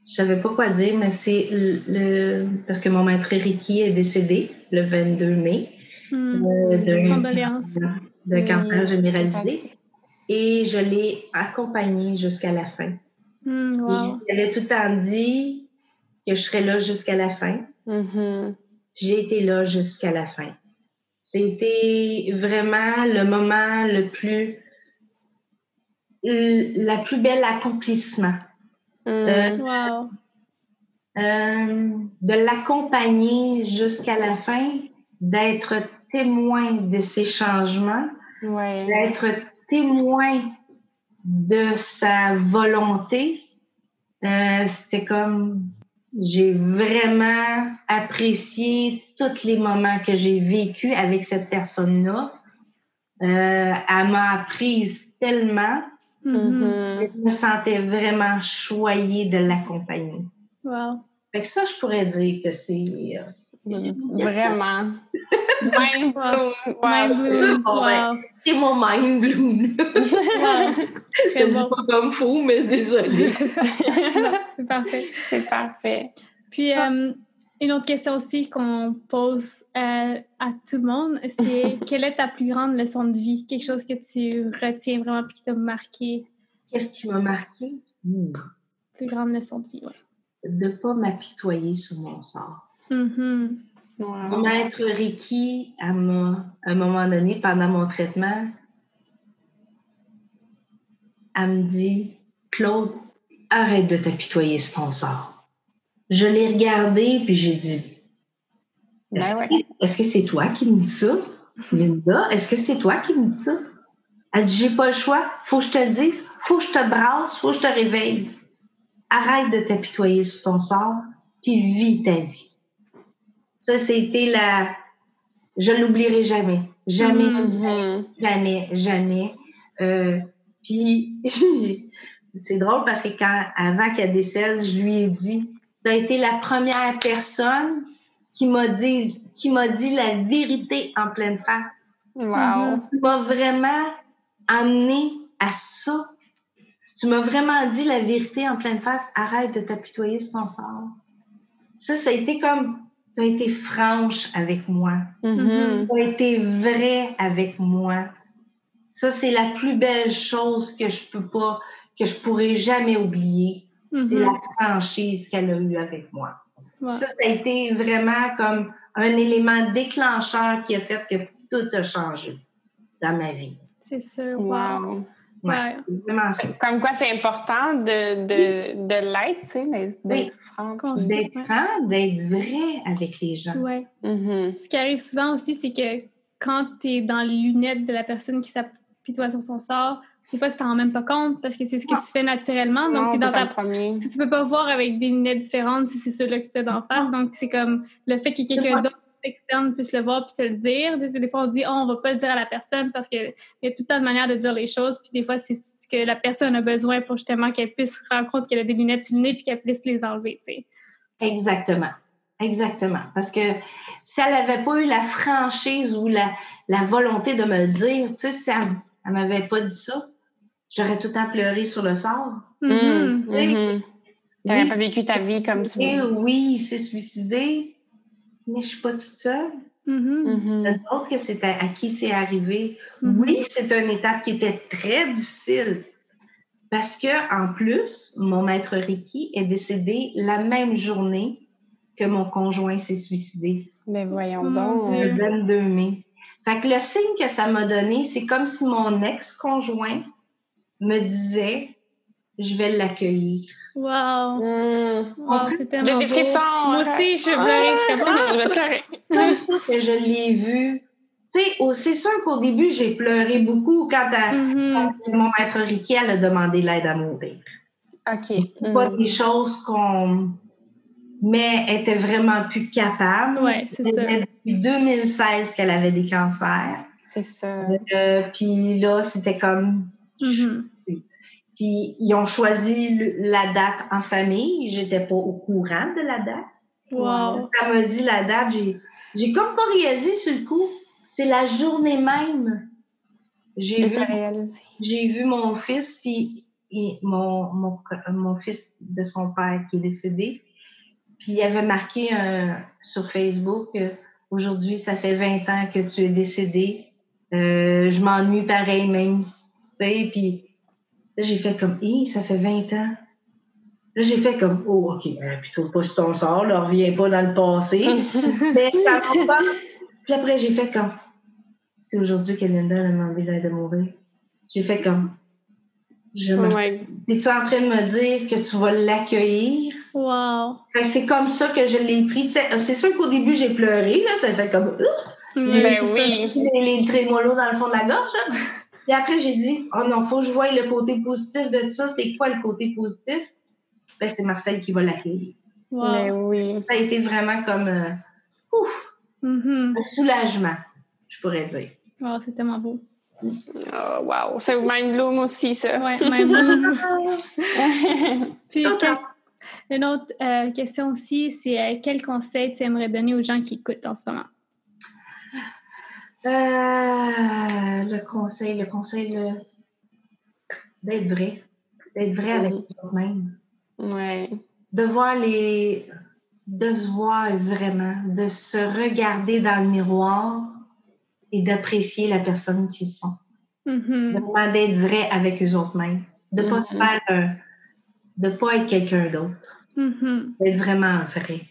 C: je savais pas quoi dire, mais c'est le, le- Parce que mon maître Reiki est décédé le 22 mai
B: Hmm.
C: euh, d'un cancer généralisé. Et je l'ai accompagné jusqu'à la fin.
B: Hmm, wow.
C: Il avait tout le temps dit que je serais là jusqu'à la fin.
A: Mhm.
C: J'ai été là jusqu'à la fin. C'était vraiment le moment le plus, la plus belle accomplissement.
A: Mm.
C: Euh,
B: Wow.
C: Euh, de l'accompagner jusqu'à la fin, d'être témoin de ses changements,
A: ouais.
C: d'être témoin de sa volonté. Euh, C'était comme j'ai vraiment apprécié tous les moments que j'ai vécu avec cette personne-là. Euh, elle m'a apprise tellement que je me sentais vraiment choyée de l'accompagner.
B: Wow.
C: Fait que ça, je pourrais dire que c'est. euh,
A: Vraiment. Mind blown. Wow.
B: Wow.
C: c'est mon mind blown. Dis
B: bon.
C: pas comme faux, mais désolée.
B: C'est parfait.
A: c'est parfait.
B: Puis, euh, Une autre question aussi qu'on pose euh, à tout le monde, c'est quelle est ta plus grande leçon de vie? Quelque chose que tu retiens vraiment et qui t'a marqué?
C: Qu'est-ce qui m'a marqué?
B: Plus grande leçon de vie, oui.
C: De ne pas m'apitoyer sur mon sort. Mon maître Ricky, à, un moment donné, pendant mon traitement, elle me dit Claude, arrête de t'apitoyer sur ton sort. Je l'ai regardé, puis j'ai dit ben Est-ce que c'est toi qui me dis ça? Linda, est-ce que c'est toi qui me dis ça? Elle dit J'ai pas le choix, faut que je te le dise, faut que je te brasse, faut que je te réveille. Arrête de t'apitoyer sur ton sort, puis vis ta vie. Ça, c'était la. Je l'oublierai jamais. Jamais, mm-hmm. jamais, jamais. Euh, puis, c'est drôle parce que quand, avant qu'elle décède, je lui ai dit Tu as été la première personne qui m'a dit, qui m'a dit la vérité en pleine face.
A: Wow.
C: Tu m'as vraiment amené à ça. Tu m'as vraiment dit la vérité en pleine face. Arrête de t'apitoyer sur ton sort. Ça, ça a été comme tu as été franche avec moi.
A: Mm-hmm.
C: Tu as été vrai avec moi. Ça, c'est la plus belle chose que je peux pas, que je pourrais jamais oublier. C'est
B: Mm-hmm.
C: la franchise qu'elle a eue avec moi. Ça, ça a été vraiment comme un élément déclencheur qui a fait que tout a changé dans ma vie.
B: C'est sûr.
A: Wow.
B: Wow.
C: Ouais,
B: Ouais.
C: c'est vraiment ça.
A: Comme quoi, c'est important de, de, de l'être, tu sais, d'être franc.
C: D'être franc, d'être vrai avec les gens.
B: Ouais.
A: Mhm.
B: Ce qui arrive souvent aussi, c'est que quand tu es dans les lunettes de la personne qui s'apitoie sur son sort, des fois, tu t'en rends même pas compte parce que c'est ce que tu fais naturellement. Donc, tu es dans ta
A: le premier.
B: Tu tu peux pas voir avec des lunettes différentes si c'est ceux-là que tu as d'en face. Donc, c'est comme le fait que
C: C'est
B: quelqu'un
C: moi.
B: d'autre externe puisse le voir puis te le dire. Des, des fois, on dit, oh, on va pas le dire à la personne parce qu'il y a tout le temps de manière de dire les choses. Puis des fois, c'est ce que la personne a besoin pour justement qu'elle puisse se rendre compte qu'elle a des lunettes sur le nez puis qu'elle puisse les enlever, tu sais.
C: Exactement. Exactement. Parce que si elle n'avait pas eu la franchise ou la, la volonté de me le dire, tu sais, si elle ne m'avait pas dit ça, j'aurais tout le temps pleuré sur le sort.
B: Mhm.
A: Mhm. Mhm. T'aurais
C: Oui.
A: pas vécu ta vie comme tu veux.
C: oui, il s'est suicidé, mais je suis pas toute seule. A d'autres que c'est à, à qui c'est arrivé?
B: Mhm.
C: Oui, c'est une étape qui était très difficile. Parce que, en plus, mon maître Ricky est décédé la même journée que mon conjoint s'est suicidé,
A: Ben voyons donc.
C: le
B: Dieu.
C: 22 mai. Fait que le signe que ça m'a donné, c'est comme si mon ex-conjoint me disait Je vais l'accueillir.
B: Wow.
A: Mhm.
B: Wow, c'est
A: J'ai
B: tellement
A: des
B: beau.
A: frissons.
B: Moi aussi, je suis pleurée. Je suis comme,
A: je vais pleurer.
C: comme ça que je l'ai vu. Tu sais, oh, c'est sûr qu'au début, j'ai pleuré beaucoup quand parce que mon maître Ricky, elle a demandé l'aide à mourir.
A: OK.
C: C'est pas des choses qu'on. Mais elle était vraiment plus capable.
B: Ouais, c'est
C: Ça depuis 2016 qu'elle avait des cancers.
A: C'est ça.
C: Euh, puis là, c'était comme.
B: Mhm.
C: Puis ils ont choisi le- la date en famille. J'étais pas au courant de la date.
B: Wow.
C: Elle m'a dit la date, j'ai, j'ai comme pas réalisé sur le coup. C'est la journée même. J'ai vu, j'ai vu mon fils, puis mon, mon, mon fils de son père qui est décédé. Puis il avait marqué un- sur Facebook euh, Aujourd'hui, ça fait 20 ans que tu es décédé. Euh, je m'ennuie pareil, même. Tu sais, puis là, j'ai fait comme Hé, ça fait 20 ans. Là, j'ai fait comme Oh, OK, euh, puis trouve pas sur ton sort, là, reviens pas dans le passé. Mais ça pas. Puis après, j'ai fait comme C'est aujourd'hui que Linda a demandé l'aide de mourir. J'ai fait comme Je me
A: Ouais.
C: Es-tu en train de me dire que tu vas l'accueillir?
B: Wow.
C: C'est comme ça que je l'ai pris. Sais, C'est sûr qu'au début, j'ai pleuré. Là, ça fait comme
A: Ben
B: c'est ça.
A: oui.
C: les, les trémolos dans le fond de la gorge. là. Puis après, j'ai dit Oh non, faut que je voie le côté positif de tout ça. C'est quoi le côté positif? Ben, c'est Marcel qui va l'accueillir.
A: Ben oui.
C: Ça a été vraiment comme euh, ouf,
B: Mhm.
C: un soulagement, je pourrais dire.
B: Wow, c'est tellement beau.
A: Oh, wow. C'est mind bloom aussi, ça.
B: Ouais, même moi. Puis, quel- une autre euh, question aussi, c'est euh, quel conseil tu aimerais donner aux gens qui écoutent en ce moment?
C: Euh, le conseil, le conseil le- d'être vrai. D'être vrai avec toi-même.
A: ouais.
C: De voir les. de se voir vraiment, de se regarder dans le miroir et d'apprécier la personne qu'ils sont.
B: Mhm.
C: Vraiment d'être vrai avec eux autres mêmes. De pas se
A: Mhm.
C: faire, euh, de pas être quelqu'un d'autre.
B: Mhm.
C: D'être vraiment vrai.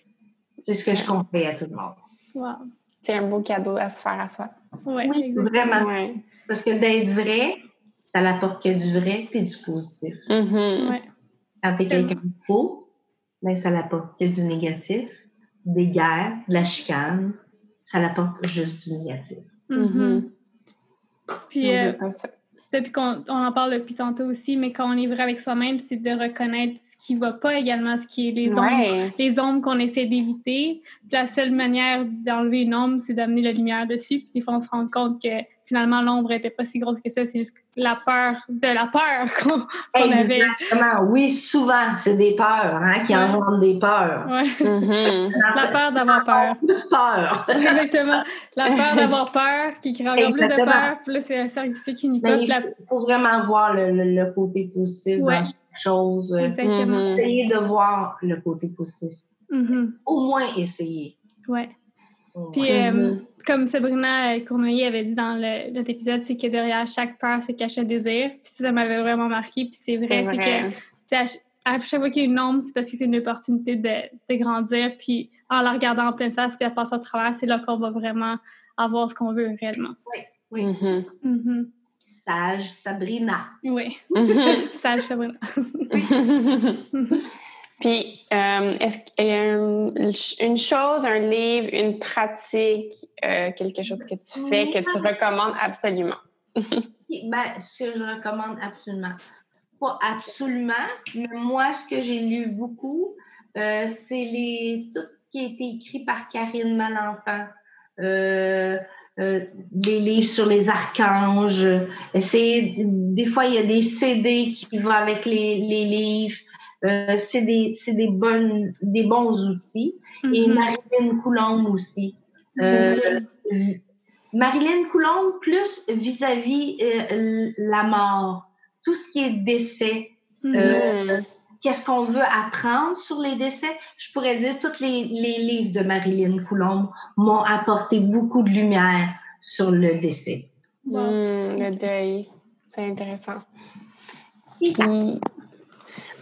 C: C'est ce que je conseille à tout le monde.
B: Wow.
A: C'est un beau cadeau à se faire à soi.
B: Ouais,
C: Oui,
B: exactement.
C: vraiment.
A: Ouais.
C: Parce que d'être vrai, ça n'apporte que du vrai puis du positif.
B: Ouais.
C: Quand t'es quelqu'un de faux, ben, ça n'apporte que du négatif, des guerres, de la chicane. Ça n'apporte juste du négatif.
B: Mhm.
A: Mhm.
B: Puis, euh, depuis qu'on on en parle depuis tantôt aussi, mais quand on est vrai avec soi-même, c'est de reconnaître qui va pas également, ce qui est les ombres, les ombres qu'on essaie d'éviter. La seule manière d'enlever une ombre, c'est d'amener la lumière dessus. Puis des fois, on se rend compte que finalement, l'ombre était pas si grosse que ça. C'est juste la peur de la peur qu'on avait.
C: Exactement. Oui, souvent, c'est des peurs hein, qui
B: Ouais.
C: engendrent des peurs.
B: Ouais.
A: Mhm.
B: La peur d'avoir peur.
C: Plus peur.
B: Exactement. La peur d'avoir peur qui crée encore plus de peur. Puis là, c'est un cercle vicieux qui
C: il
B: la-
C: faut, vraiment voir le, le- le côté positif
B: Ouais.
C: dans chaque chose.
B: Exactement.
C: Essayer de voir le côté positif.
B: Mhm.
C: Au moins essayer.
B: Ouais.
C: Au
B: Puis, euh,
A: Mhm.
B: comme Sabrina Cournoyer avait dit dans le- l'autre épisode, c'est que derrière chaque peur se cache un désir. Puis ça m'avait vraiment marqué. Puis c'est vrai,
A: C'est
B: que c'est à, à chaque fois qu'il y a une ombre, c'est parce que c'est une opportunité de, de grandir. Puis en la regardant en pleine face, puis à passer à travers, c'est là qu'on va vraiment avoir ce qu'on veut réellement.
C: Oui.
A: Mhm.
B: Mhm.
C: Sage Sabrina.
B: Oui,
A: Mhm.
B: sage Sabrina.
A: Puis, euh, est-ce euh, une chose, un livre, une pratique, euh, quelque chose que tu fais, que tu recommandes absolument?
C: Ben, ce que je recommande absolument. Pas absolument, mais moi, ce que j'ai lu beaucoup, euh, c'est les tout ce qui a été écrit par Karine Malenfant. Euh, des livres sur les archanges. Des fois, il y a des CD qui vont avec les, les livres. Euh, c'est des, c'est des, bonnes, des bons outils. Et
B: Mhm.
C: Marilyn Coulombe aussi. Euh, Marilyn Coulombe plus vis-à-vis euh, la mort, tout ce qui est décès.
B: Mhm.
C: Euh, Qu'est-ce qu'on veut apprendre sur les décès? Je pourrais dire tous les, les livres de Marilyn Coulombe m'ont apporté beaucoup de lumière sur le décès.
B: Wow.
A: Hmm, le deuil. C'est intéressant. Puis,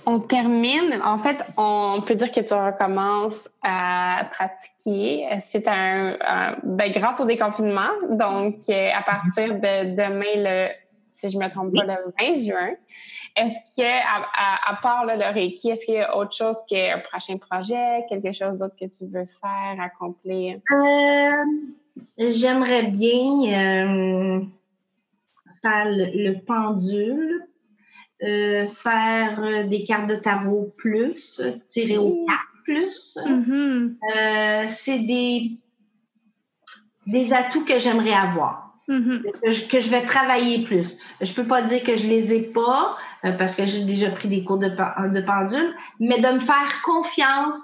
A: on termine. En fait, on peut dire que tu recommences à pratiquer suite à un, ben, grâce au déconfinement. Donc, euh, à partir de demain, le, si je me trompe pas, le 20 juin. Est-ce que, à, part le Reiki, est-ce qu'il y a autre chose qu'un prochain projet, quelque chose d'autre que tu veux faire, accomplir?
C: Euh, J'aimerais bien euh, faire le pendule, euh, faire euh, des cartes de tarot plus, tirer aux cartes plus.
B: Mhm.
C: Euh, C'est des, des atouts que j'aimerais avoir,
B: Mhm.
C: que je, que je vais travailler plus. Je peux pas dire que je les ai pas euh, parce que j'ai déjà pris des cours de, pen- de pendule, mais de me faire confiance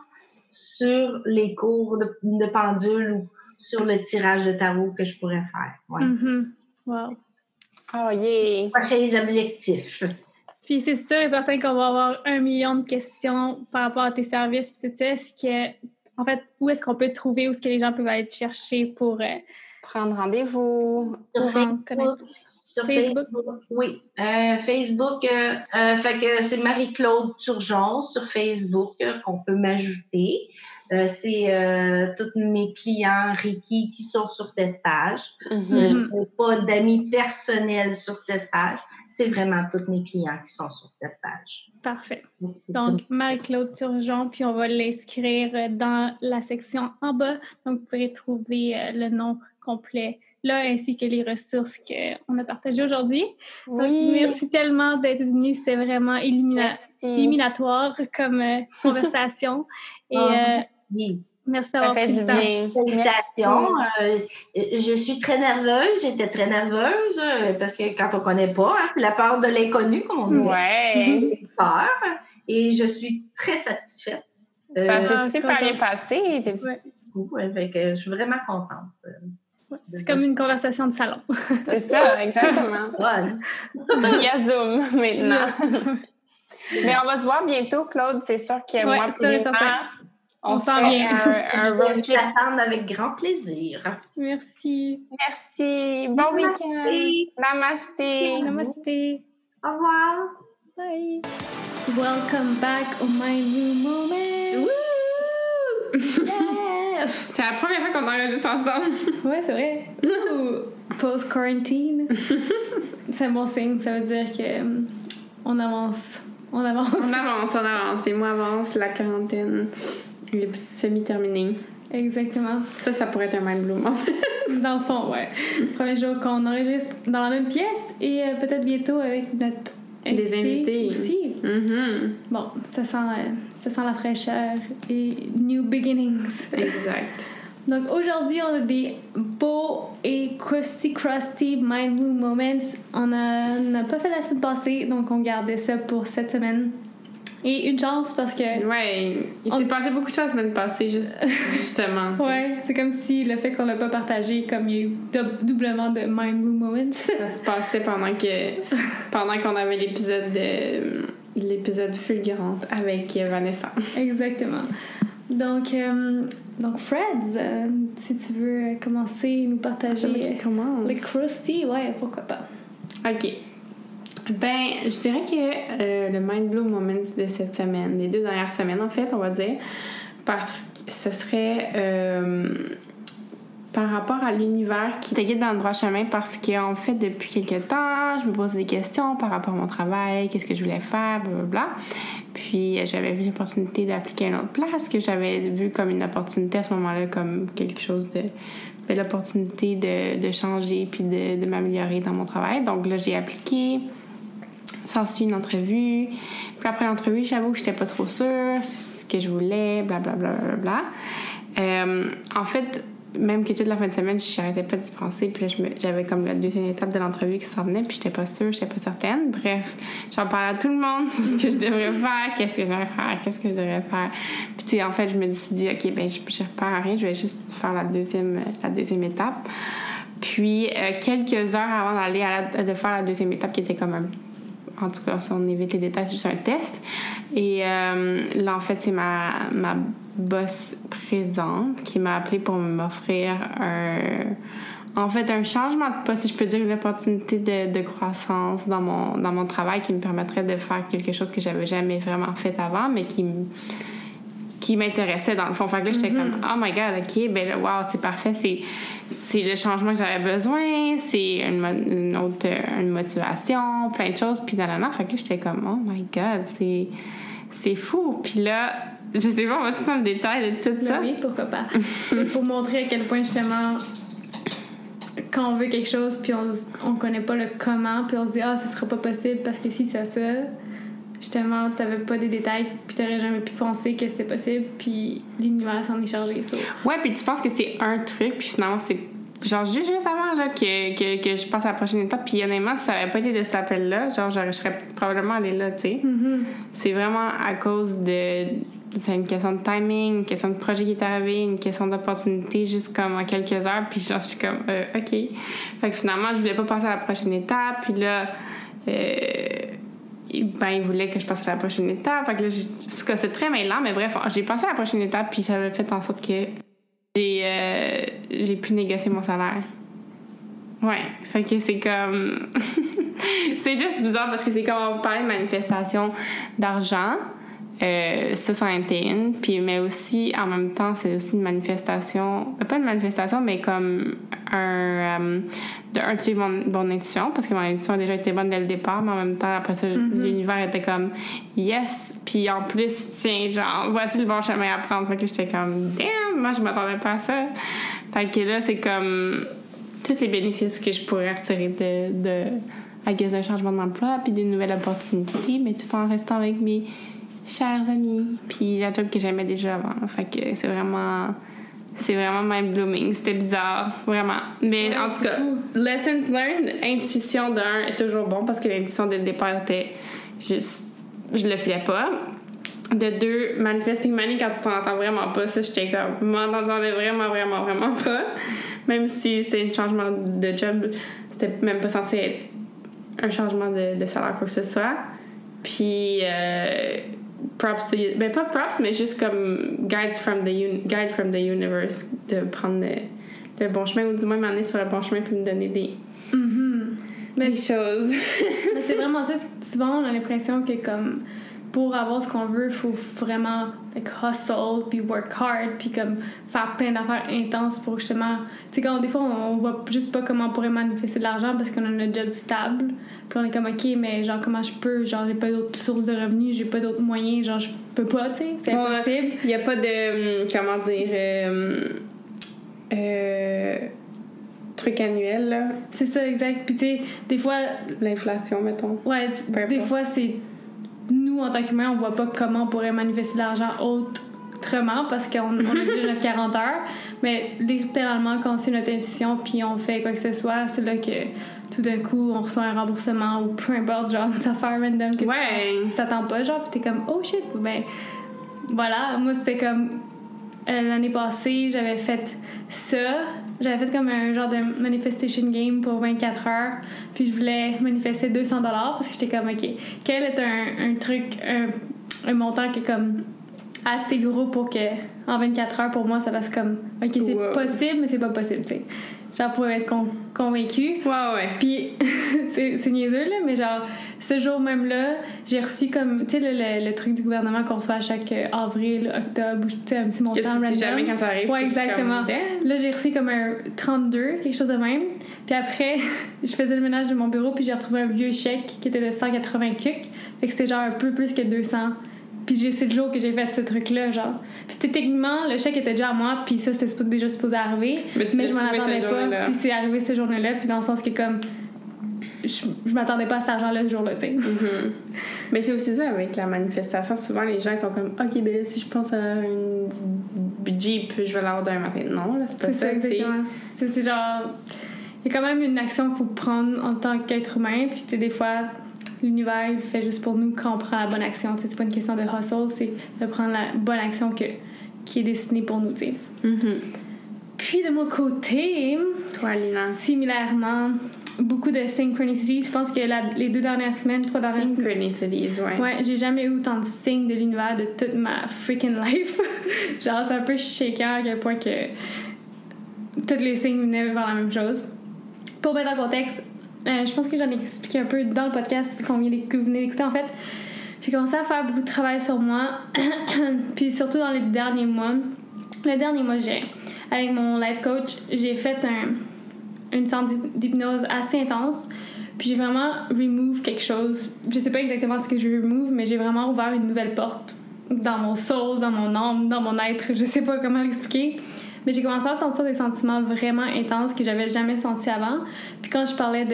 C: sur les cours de, de pendule ou sur le tirage de tarot que je pourrais faire. Ouais.
B: Mhm. Wow.
A: Oh, yeah!
C: Prochains objectifs.
B: Puis c'est sûr et certain qu'on va avoir un million de questions par rapport à tes services. Puis tout est-ce que, en fait, où est-ce qu'on peut trouver, où est-ce que les gens peuvent aller te chercher pour, euh,
A: Prendre rendez-vous?
C: Sur Facebook.
B: connaître?
C: Sur
B: Facebook?
C: Facebook. Oui. Euh, Facebook, euh, euh, fait que c'est Marie-Claude Turgeon sur Facebook euh, qu'on peut m'ajouter. Euh, c'est euh, tous mes clients Reiki qui sont sur cette page. Je n'ai pas d'amis personnels sur cette page. C'est vraiment tous mes clients qui sont sur cette page.
B: Parfait.
C: Donc,
B: Donc, Marie-Claude Turgeon, puis on va l'inscrire dans la section en bas. Donc, vous pourrez trouver euh, le nom complet là, ainsi que les ressources qu'on a partagées aujourd'hui. Donc,
A: Oui.
B: merci tellement d'être venu. C'était vraiment illumina-
A: Merci.
B: illuminatoire comme euh, conversation. Et
C: Ah.
B: euh,
C: Oui.
B: Merci
A: Ça
B: d'avoir
A: fait
B: pris
A: du bien.
C: Félicitations. Euh, je suis très nerveuse. J'étais très nerveuse euh, parce que quand on connaît pas, hein, c'est la peur de l'inconnu, comme on dit.
A: Ouais.
C: Peur. Et je suis très satisfaite. Euh,
A: Ça
B: Ah,
A: s'est super
B: contente.
A: bien passé.
B: Ouais.
C: ouais, fait que je suis vraiment contente. euh,
B: Ouais, C'est comme une conversation de salon.
A: C'est ça, exactement.
C: Ouais.
A: Il y a Zoom maintenant. Mais on va se voir bientôt, Claude. C'est sûr que
B: Ouais,
A: moi,
B: certain.
A: On,
B: On
A: se
B: s'en vient.
A: un, un road trip.
C: avec grand plaisir.
B: Merci.
A: Merci. Bon week-end. Namasté.
B: Namaste.
C: Au revoir.
B: Bye. Welcome back au My Room Moment. Yes.
A: C'est la première fois qu'on enregistre ensemble.
B: Ouais, c'est vrai. Post-quarantine. c'est un bon signe. Ça veut dire que hum, on avance. On avance.
A: On avance, on avance. Les mois avancent, la quarantaine est semi-terminée.
B: Exactement.
A: Ça, ça pourrait être un mind bloom.
B: Dans le fond, ouais. Premier jour qu'on enregistre dans la même pièce et euh, peut-être bientôt avec notre
A: Des
B: invité
A: invités.
B: aussi.
A: Mhm.
B: Bon, ça sent, euh, ça sent la fraîcheur et new beginnings.
A: Exact.
B: Donc aujourd'hui, on a des beaux et crusty, crusty mind blue moments. On n'a pas fait la semaine passée, donc on gardait ça pour cette semaine. Et une chance parce que.
A: Ouais, il
B: On-
A: s'est passé beaucoup de choses la semaine passée, juste, justement.
B: Ouais, c'est comme si le fait qu'on l'a pas partagé, comme il y a eu dou- doublement de mind blue moments.
A: Ça se passait pendant que pendant qu'on avait l'épisode de l'épisode fulgurante avec Vanessa.
B: Exactement. Donc, euh, donc Fred, euh, si tu veux commencer, nous partager
A: commence.
B: les crusty, ouais, pourquoi pas.
A: Ok. Ben, je dirais que euh, le mind blow moments de cette semaine, les deux dernières semaines en fait, on va dire, parce que ce serait euh, par rapport à l'univers qui te guide dans le droit chemin parce qu'en fait, depuis quelques temps, je me pose des questions par rapport à mon travail, qu'est-ce que je voulais faire, blablabla. Puis euh, j'avais vu l'opportunité d'appliquer à une autre place que j'avais vu comme une opportunité à ce moment-là, comme quelque chose de belle opportunité de, de changer puis de, de m'améliorer dans mon travail. Donc là, j'ai appliqué. S'ensuit une entrevue. Puis après l'entrevue, j'avoue que j'étais pas trop sûre, c'est ce que je voulais, blablabla. Bla, bla, bla. Euh, en fait, même que toute la fin de semaine, je n'arrêtais pas d'y penser. Puis là, j'avais comme la deuxième étape de l'entrevue qui s'en venait, puis j'étais pas sûre, j'étais pas certaine. Bref, j'en parlais à tout le monde sur ce que je devrais faire, qu'est-ce que je devrais faire, qu'est-ce que je devrais faire. Puis tu sais, en fait, je me suis dit, OK, ben je je repars à rien, je vais juste faire la deuxième, la deuxième étape. Puis, euh, quelques heures avant d'aller de faire la deuxième étape, qui était comme un en tout cas, si on évite les détails, c'est juste un test. Et euh, là, en fait, c'est ma, ma boss présente qui m'a appelé pour m'offrir un. En fait, un changement de poste, si je peux dire, une opportunité de, de croissance dans mon, dans mon travail qui me permettrait de faire quelque chose que j'avais jamais vraiment fait avant, mais qui me qui m'intéressait dans le fond. Fait que là, j'étais comme, oh my god, ok, ben là, wow, c'est parfait, c'est, c'est le changement que j'avais besoin, c'est une, autre une motivation, plein de choses, puis nanana. Fait que là, j'étais comme, oh my god, c'est, c'est fou. Puis là, je sais pas, on va tout dans le détail de tout
B: Ben
A: ça.
B: oui, pourquoi pas. Pour montrer à quel point justement quand on veut quelque chose puis on, on connaît pas le comment puis on se dit ah ça sera pas possible parce que si c'est ça justement t'avais pas des détails puis t'aurais jamais pu penser que c'était possible puis l'univers s'en est chargé ça
A: Ouais, puis tu penses que c'est un truc, puis finalement, c'est genre juste, juste avant là, que, que, que je passe à la prochaine étape. Puis honnêtement, si ça avait pas été de cet appel-là, genre, je serais probablement allée là, tu sais. C'est vraiment à cause de. C'est une question de timing, une question de projet qui est arrivé, une question d'opportunité, juste comme en quelques heures. Puis genre, je suis comme, euh, OK. Fait que finalement, je voulais pas passer à la prochaine étape. Puis là, euh, ben, il voulait que je passe à la prochaine étape. Fait que là, c'est très mêlant, mais bref, j'ai passé à la prochaine étape, puis ça a fait en sorte que j'ai euh, j'ai pu négocier mon salaire. Ouais, fait que c'est comme. c'est juste bizarre parce que c'est comme on parlait de manifestation d'argent. Euh, ça, c'en était une. Puis, mais aussi, en même temps, c'est aussi une manifestation. Pas une manifestation, mais comme un. euh, de un, tuer mon, mon intuition, parce que mon intuition a déjà été bonne dès le départ, mais en même temps, après ça, l'univers était comme yes. Puis en plus, tiens, genre, voici le bon chemin à prendre. Fait que j'étais comme damn, moi, je m'attendais pas à ça. Fait que là, c'est comme tous les bénéfices que je pourrais retirer de, de à cause d'un changement d'emploi, puis des nouvelles opportunités, mais tout en restant avec mes chers amis, puis la job que j'aimais déjà avant. Fait que c'est vraiment c'est vraiment mind blooming. C'était bizarre, vraiment. Mais en tout cas, lessons learned, intuition d'un est toujours bon parce que l'intuition dès le départ était juste. Je le ferais pas. De deux, manifesting money quand tu t'en entends vraiment pas, ça j'étais comme. Je m'en entendais vraiment, vraiment, vraiment pas. Même si c'est un changement de job, c'était même pas censé être un changement de, de salaire, quoi que ce soit. Puis, euh, props to you. Ben, pas props, mais juste comme guides from the, un- guide from the universe de prendre le, le bon chemin ou du moins m'amener sur le bon chemin puis me donner des,
B: Mais
A: des choses.
B: Mais c'est vraiment ça. Souvent, on a l'impression que comme pour avoir ce qu'on veut, il faut vraiment like, hustle, puis work hard, puis comme faire plein d'affaires intenses pour justement... Tu sais, quand des fois, on, on voit juste pas comment on pourrait manifester de l'argent parce qu'on a notre job stable. Puis on est comme, OK, mais genre, comment je peux? Genre, j'ai pas d'autres sources de revenus, j'ai pas d'autres moyens, genre, je peux pas, tu sais, c'est
A: Ouais.
B: impossible.
A: Il n'y a pas de. hum, Comment dire. euh, euh, truc annuel, là.
B: C'est ça, exact. Puis tu sais, des fois,
A: L'inflation, mettons.
B: Ouais, des fois, c'est. Nous, en tant qu'humains, on voit pas comment on pourrait manifester de l'argent autrement parce qu'on on a déjà notre 40 heures. Mais littéralement, quand on suit notre intuition puis on fait quoi que ce soit, c'est là que tout d'un coup, on reçoit un remboursement ou peu importe, genre des affaires random que tu-
A: Ouais.
B: tu t'attends pas, genre, puis t'es comme, oh shit, ben voilà. Moi, c'était comme euh, l'année passée, j'avais fait ça. J'avais fait comme un genre de manifestation game pour 24 heures. Puis je voulais manifester 200 dollars parce que j'étais comme, OK, quel est un, un truc, un, un montant qui est comme assez gros pour que en 24 heures, pour moi, ça fasse comme, OK, c'est
A: Wow.
B: possible, mais c'est pas possible, tu sais. Genre pour être con- convaincue.
A: Ouais, ouais.
B: Puis, c'est niaiseux, là, mais genre, ce jour même-là, j'ai reçu comme, tu sais, le, le- le truc du gouvernement qu'on reçoit à chaque euh, avril, octobre, ou tu sais, un petit montant
A: tu sais jamais quand ça arrive.
B: Ouais, exactement.
A: comme.
B: Là, j'ai reçu comme un 32, quelque chose de même. Puis après, je faisais le ménage de mon bureau, puis j'ai retrouvé un vieux chèque qui était de 180 kicks. Fait que c'était genre un peu plus que 200. Puis j'ai- c'est le jour que j'ai fait ce truc-là, genre. Puis techniquement, le chèque était déjà à moi, puis ça, c'était déjà supposé arriver.
A: Mais tu l'as
B: je m'en attendais pas. Puis c'est arrivé ce jour-là, puis dans le sens que comme. Je, je m'attendais pas à cet argent-là ce jour-là, tu sais.
A: Mhm. Mais c'est aussi ça avec la manifestation. Souvent, les gens ils sont comme Ok, ben là, si je pense à une Jeep, je vais l'avoir demain matin. Non, là, c'est pas
B: C'est
A: ça.
B: C'est c'est genre. Il y a quand même une action qu'il faut prendre en tant qu'être humain. Puis, tu sais, des fois, l'univers, il fait juste pour nous quand on prend la bonne action. C'est pas une question de hustle, c'est de prendre la bonne action que, qui est destinée pour nous.
A: Mhm.
B: Puis, de mon côté,
A: Toi, Lina.
B: similairement, beaucoup de synchronicity. Je pense que la- les deux dernières semaines, trois dernières semaines.
A: Synchronicities, ouais.
B: Ouais, j'ai jamais eu autant de signes de l'univers de toute ma freaking life. Genre, c'est un peu shaking à quel point que tous les signes venaient vers la même chose. Pour mettre en contexte, euh, je pense que j'en ai expliqué un peu dans le podcast qu'on vient que vous venez d'écouter. En fait, j'ai commencé à faire beaucoup de travail sur moi, puis surtout dans les derniers mois. Le dernier mois, je. Avec mon life coach, j'ai fait un, une séance d'hypnose assez intense. Puis j'ai vraiment remove quelque chose. Je sais pas exactement ce que je remove, mais j'ai vraiment ouvert une nouvelle porte dans mon soul, dans mon âme, dans mon être. Je sais pas comment l'expliquer. Mais j'ai commencé à sentir des sentiments vraiment intenses que j'avais jamais sentis avant. Puis quand je parlais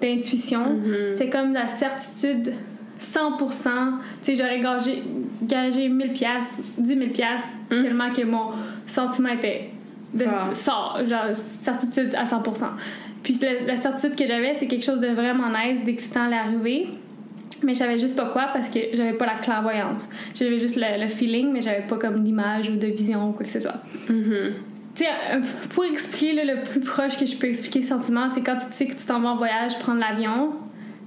B: d'intuition, c'était comme la certitude 100%. Tu sais, j'aurais gagé, gagé 1000 pièces, 10 000 pièces tellement que mon sentiment était de, sort, genre certitude à 100%. Puis la, la certitude que j'avais, c'est quelque chose de vraiment nice, d'excitant à l'arrivée. Mais je savais juste pas quoi parce que j'avais pas la clairvoyance. J'avais juste le, le feeling, mais j'avais pas comme d'image ou de vision ou quoi que ce soit. Tu sais, euh, pour expliquer là, le plus proche que je peux expliquer le sentiment, c'est quand tu sais que tu t'en vas en voyage, prendre l'avion,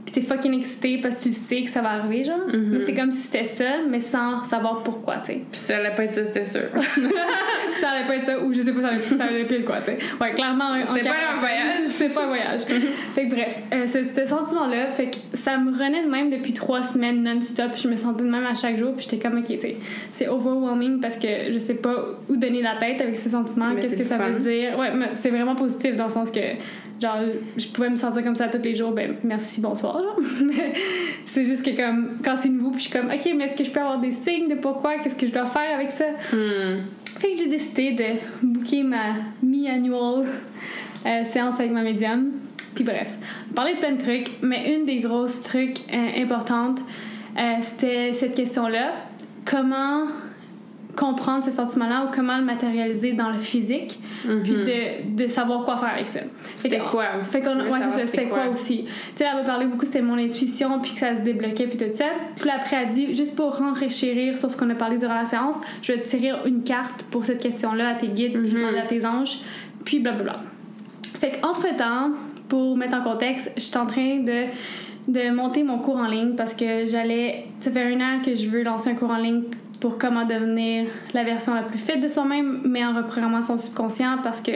B: puis t'es fucking excité parce que tu sais que ça va arriver, genre. Mais c'est comme si c'était ça, mais sans savoir pourquoi, tu sais.
A: Puis ça allait pas être ça, c'était sûr.
B: ça allait pas être ça, ou je sais pas, ça allait, ça allait pile quoi, tu sais. Ouais, clairement. en
A: C'était pas un voyage.
B: C'était pas un voyage. fait que bref, euh, ce, ce sentiment-là, fait que ça me renaît de même depuis trois semaines non-stop. Je me sentais de même à chaque jour, puis j'étais comme, ok, tu sais, c'est overwhelming parce que je sais pas où donner la tête avec ce sentiment,
A: Mais
B: qu'est-ce que ça veut dire. Ouais, mais c'est vraiment positif dans le sens que, genre, je pouvais me sentir comme ça tous les jours, ben merci, bonsoir, genre. c'est juste que, comme, quand c'est nouveau, puis je suis comme, ok, mais est-ce que je peux avoir des signes de pourquoi, qu'est-ce que je dois faire avec ça?
A: Hmm.
B: Fait que j'ai décidé de booker ma mi-annual euh, séance avec ma médium. Puis bref, parler de plein de trucs, mais une des grosses trucs euh, importantes, euh, c'était cette question-là. Comment comprendre ce sentiment-là ou comment le matérialiser dans le physique, puis de, de savoir quoi faire avec ça.
A: Mhm. C'était quoi aussi?
B: Fait qu'on, ouais, c'est ça, c'était quoi aussi? Tu sais, elle m'a parlé beaucoup, c'était mon intuition, puis que ça se débloquait, puis tout ça. Puis après, elle dit, juste pour renchérir sur ce qu'on a parlé durant la séance, je vais te tirer une carte pour cette question-là à tes guides,
A: Mhm.
B: demande à tes anges, puis blablabla. Fait qu'entre-temps, pour mettre en contexte, je suis en train de de monter mon cours en ligne parce que j'allais. Ça fait un an que je veux lancer un cours en ligne pour comment devenir la version la plus fit de soi-même, mais en reprogrammant son subconscient parce que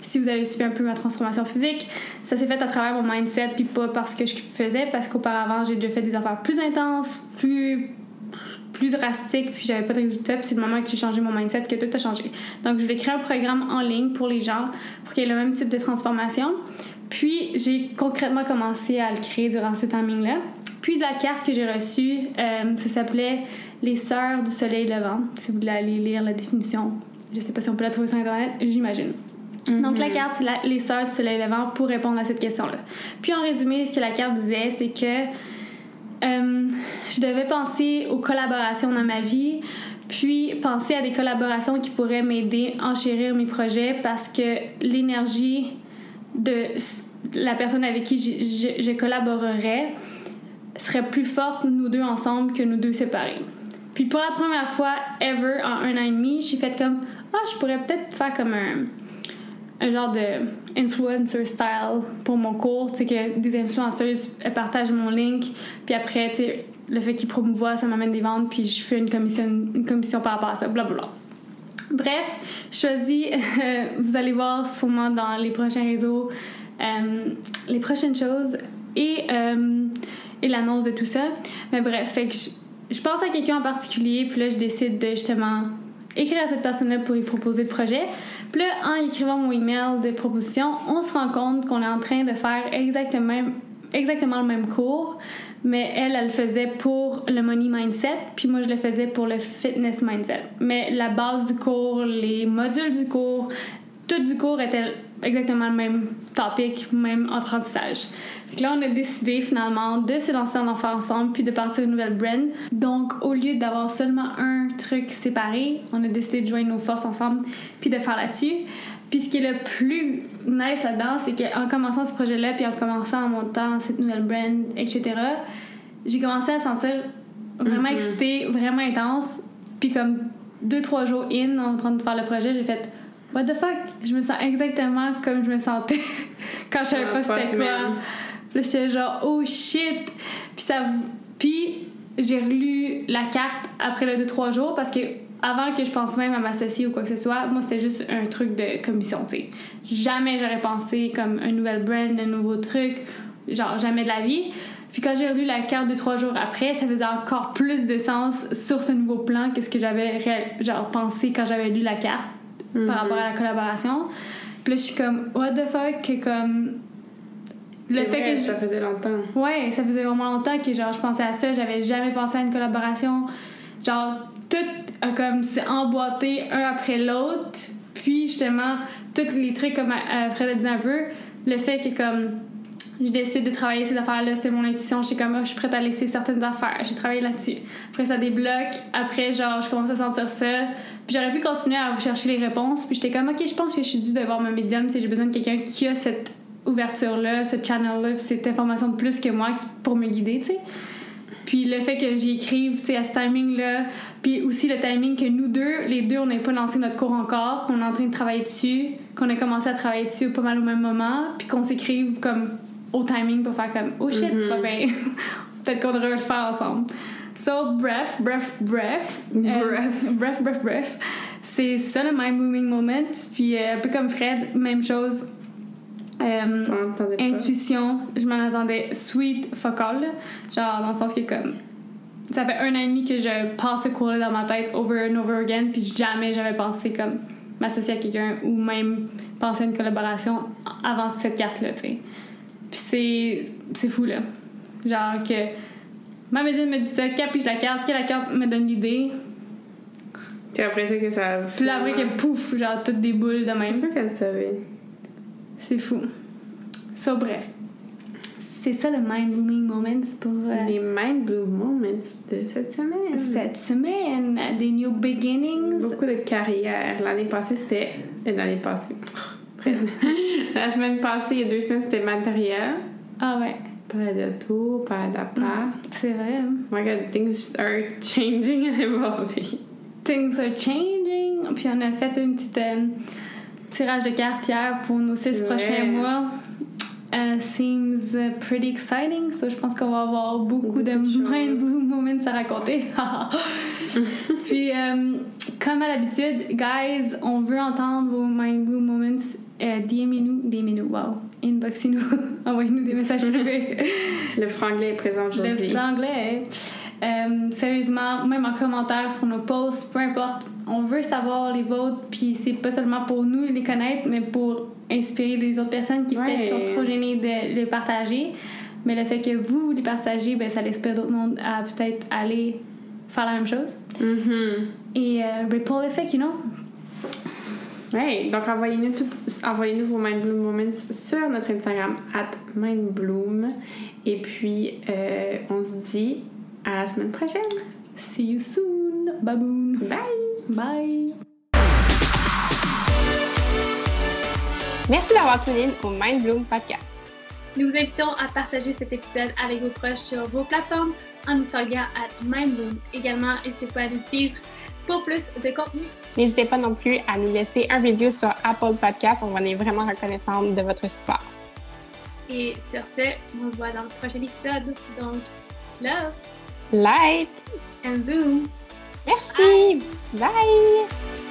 B: si vous avez suivi un peu ma transformation physique, ça s'est fait à travers mon mindset puis pas parce que je faisais, parce qu'auparavant j'ai déjà fait des affaires plus intenses, plus drastiques, puis j'avais pas de résultats, puis c'est le moment que j'ai changé mon mindset que tout a changé. Donc je voulais créer un programme en ligne pour les gens pour qu'il y ait le même type de transformation. Puis j'ai concrètement commencé à le créer durant ce timing-là. Puis la carte que j'ai reçue, euh, ça s'appelait Les Sœurs du Soleil Levant. Si vous voulez aller lire la définition, je sais pas si on peut la trouver sur Internet, j'imagine. Donc la carte, c'est les Sœurs du Soleil Levant pour répondre à cette question-là. Puis en résumé, ce que la carte disait, c'est que euh, je devais penser aux collaborations dans ma vie, puis penser à des collaborations qui pourraient m'aider à enchérir mes projets parce que l'énergie de la personne avec qui je, je, collaborerais serait plus forte nous deux ensemble que nous deux séparés. Puis pour la première fois ever en un an et demi, j'ai fait comme ah je pourrais peut-être faire comme un un genre de influencer style pour mon cours, tu sais que des influenceuses partagent mon link, puis après tu sais le fait qu'ils promouvoient ça m'amène des ventes, puis je fais une commission une commission par rapport à ça, blablabla. Bref, je choisis, vous allez voir sûrement dans les prochains réseaux euh, les prochaines choses et, euh, et l'annonce de tout ça. Mais bref, fait que je, je pense à quelqu'un en particulier, puis là, je décide de justement écrire à cette personne-là pour lui proposer le projet. Puis là, en écrivant mon email de proposition, on se rend compte qu'on est en train de faire exactement, exactement le même cours, mais elle, elle le faisait pour le money mindset, puis moi, je le faisais pour le fitness mindset. Mais la base du cours, les modules du cours, tout du cours était exactement le même topic, même apprentissage. Là, on a décidé finalement de se lancer en enfer ensemble puis de partir une nouvelle brand. Donc, au lieu d'avoir seulement un truc séparé, on a décidé de joindre nos forces ensemble puis de faire là-dessus. Puis ce qui est le plus nice là-dedans, c'est qu'en commençant ce projet-là puis en commençant en montant cette nouvelle brand, etc., j'ai commencé à sentir vraiment mm-hmm. excitée, vraiment intense. Puis comme deux, trois jours in, en train de faire le projet, j'ai fait What the fuck? Je me sens exactement comme je me sentais quand je savais pas c'était quoi. Puis là, j'étais genre, oh shit! Puis ça. Puis j'ai relu la carte après les deux, trois jours parce que avant que je pense même à m'associer ou quoi que ce soit, moi c'était juste un truc de commission, tu sais. Jamais j'aurais pensé comme un nouvel brand, un nouveau truc, genre jamais de la vie. Puis quand j'ai relu la carte deux, trois jours après, ça faisait encore plus de sens sur ce nouveau plan que ce que j'avais genre pensé quand j'avais lu la carte par rapport à la collaboration. Puis là, je suis comme, what the fuck, que comme.
A: Le fait vrai, que. Ça faisait longtemps.
B: Ouais, ça faisait vraiment longtemps que genre, je pensais à ça, j'avais jamais pensé à une collaboration. Genre, tout a comme s'est emboîté un après l'autre. Puis justement, tous les trucs, comme euh, Fred a dit un peu, le fait que comme je décide de travailler ces affaires-là, c'est mon intuition. Je suis comme, oh, je suis prête à laisser certaines affaires. J'ai travaillé là-dessus. Après, ça débloque. Après, genre, je commence à sentir ça. Puis j'aurais pu continuer à chercher les réponses. Puis j'étais comme, OK, je pense que je suis due de voir ma médium. J'ai besoin de quelqu'un qui a cette ouverture-là, cette channel-là, puis cette information de plus que moi pour me guider, tu sais. Puis le fait que j'écrive, tu sais, à ce timing-là, puis aussi le timing que nous deux, les deux, on n'a pas lancé notre cours encore, qu'on est en train de travailler dessus, qu'on a commencé à travailler dessus pas mal au même moment, puis qu'on s'écrive comme au timing pour faire comme oh shit, bien. Peut-être qu'on devrait le faire ensemble. So, bref, bref, bref.
A: Bref.
B: Euh, bref, bref, bref. C'est ça le mind blooming moment. Puis euh, un peu comme Fred, même chose. Euh, intuition, je m'en attendais sweet focal, genre dans le sens que comme ça fait un an et demi que je passe ce cours-là dans ma tête over and over again, puis jamais j'avais pensé comme m'associer à quelqu'un ou même penser à une collaboration avant cette carte-là, tu sais. Puis c'est, c'est fou, là. Genre que ma médecine me dit ça, capiche la carte, que la carte me donne l'idée.
A: Puis après ça, que ça.
B: Puis là, après, que pouf, genre toutes des boules de même.
A: C'est sûr qu'elle savait.
B: C'est fou. So, bref. C'est ça le mind blooming moments pour. Euh,
A: Les mind blooming moments de cette semaine.
B: Cette semaine, des new beginnings.
A: Beaucoup de carrière. L'année passée, c'était. Euh, l'année passée. la semaine passée, il y a deux semaines, c'était matériel.
B: Ah ouais.
A: Pas d'auto, pas d'appart. Mm,
B: c'est vrai.
A: Oh my god, things are changing and evolving.
B: Things are changing. Puis on a fait une petite euh, tirage de cartes hier pour nos six prochains mois. uh, seems pretty exciting. So, je pense qu'on va avoir beaucoup, de mind bloom moments à raconter. Puis, um, comme à l'habitude, guys, on veut entendre vos mind bloom moments. Euh, DM-nous, DM-nous, wow. Inboxez-nous, envoyez-nous des messages privés.
A: Le franglais est présent aujourd'hui.
B: Le franglais. Euh, sérieusement, même en commentaire, sur nos posts, peu importe, on veut savoir les vôtres, puis c'est pas seulement pour nous les connaître, mais pour inspirer les autres personnes qui peut-être sont trop gênées de les partager. Mais le fait que vous, les partagez, ben, ça inspire d'autres mondes à peut-être aller faire la même chose.
A: Mm-hmm.
B: Et euh, ripple effect, you know?
A: Oui, donc envoyez-nous envoyez-nous vos Mindbloom Moments sur notre Instagram at Mindbloom. Et puis, euh, on se dit à la semaine prochaine.
B: See you soon. Baboon.
A: Bye.
B: Bye.
A: Merci d'avoir tenu au Mindbloom Podcast.
B: Nous vous invitons à partager cet épisode avec vos proches sur vos plateformes en nous taguant à Mindbloom. Également, n'hésitez pas à nous suivre pour plus de contenu.
A: N'hésitez pas non plus à nous laisser un review sur Apple Podcast. On va est vraiment reconnaissant de votre support.
B: Et sur ce, on se voit dans le prochain épisode. Donc, love,
A: light
B: and boom.
A: Merci. Bye.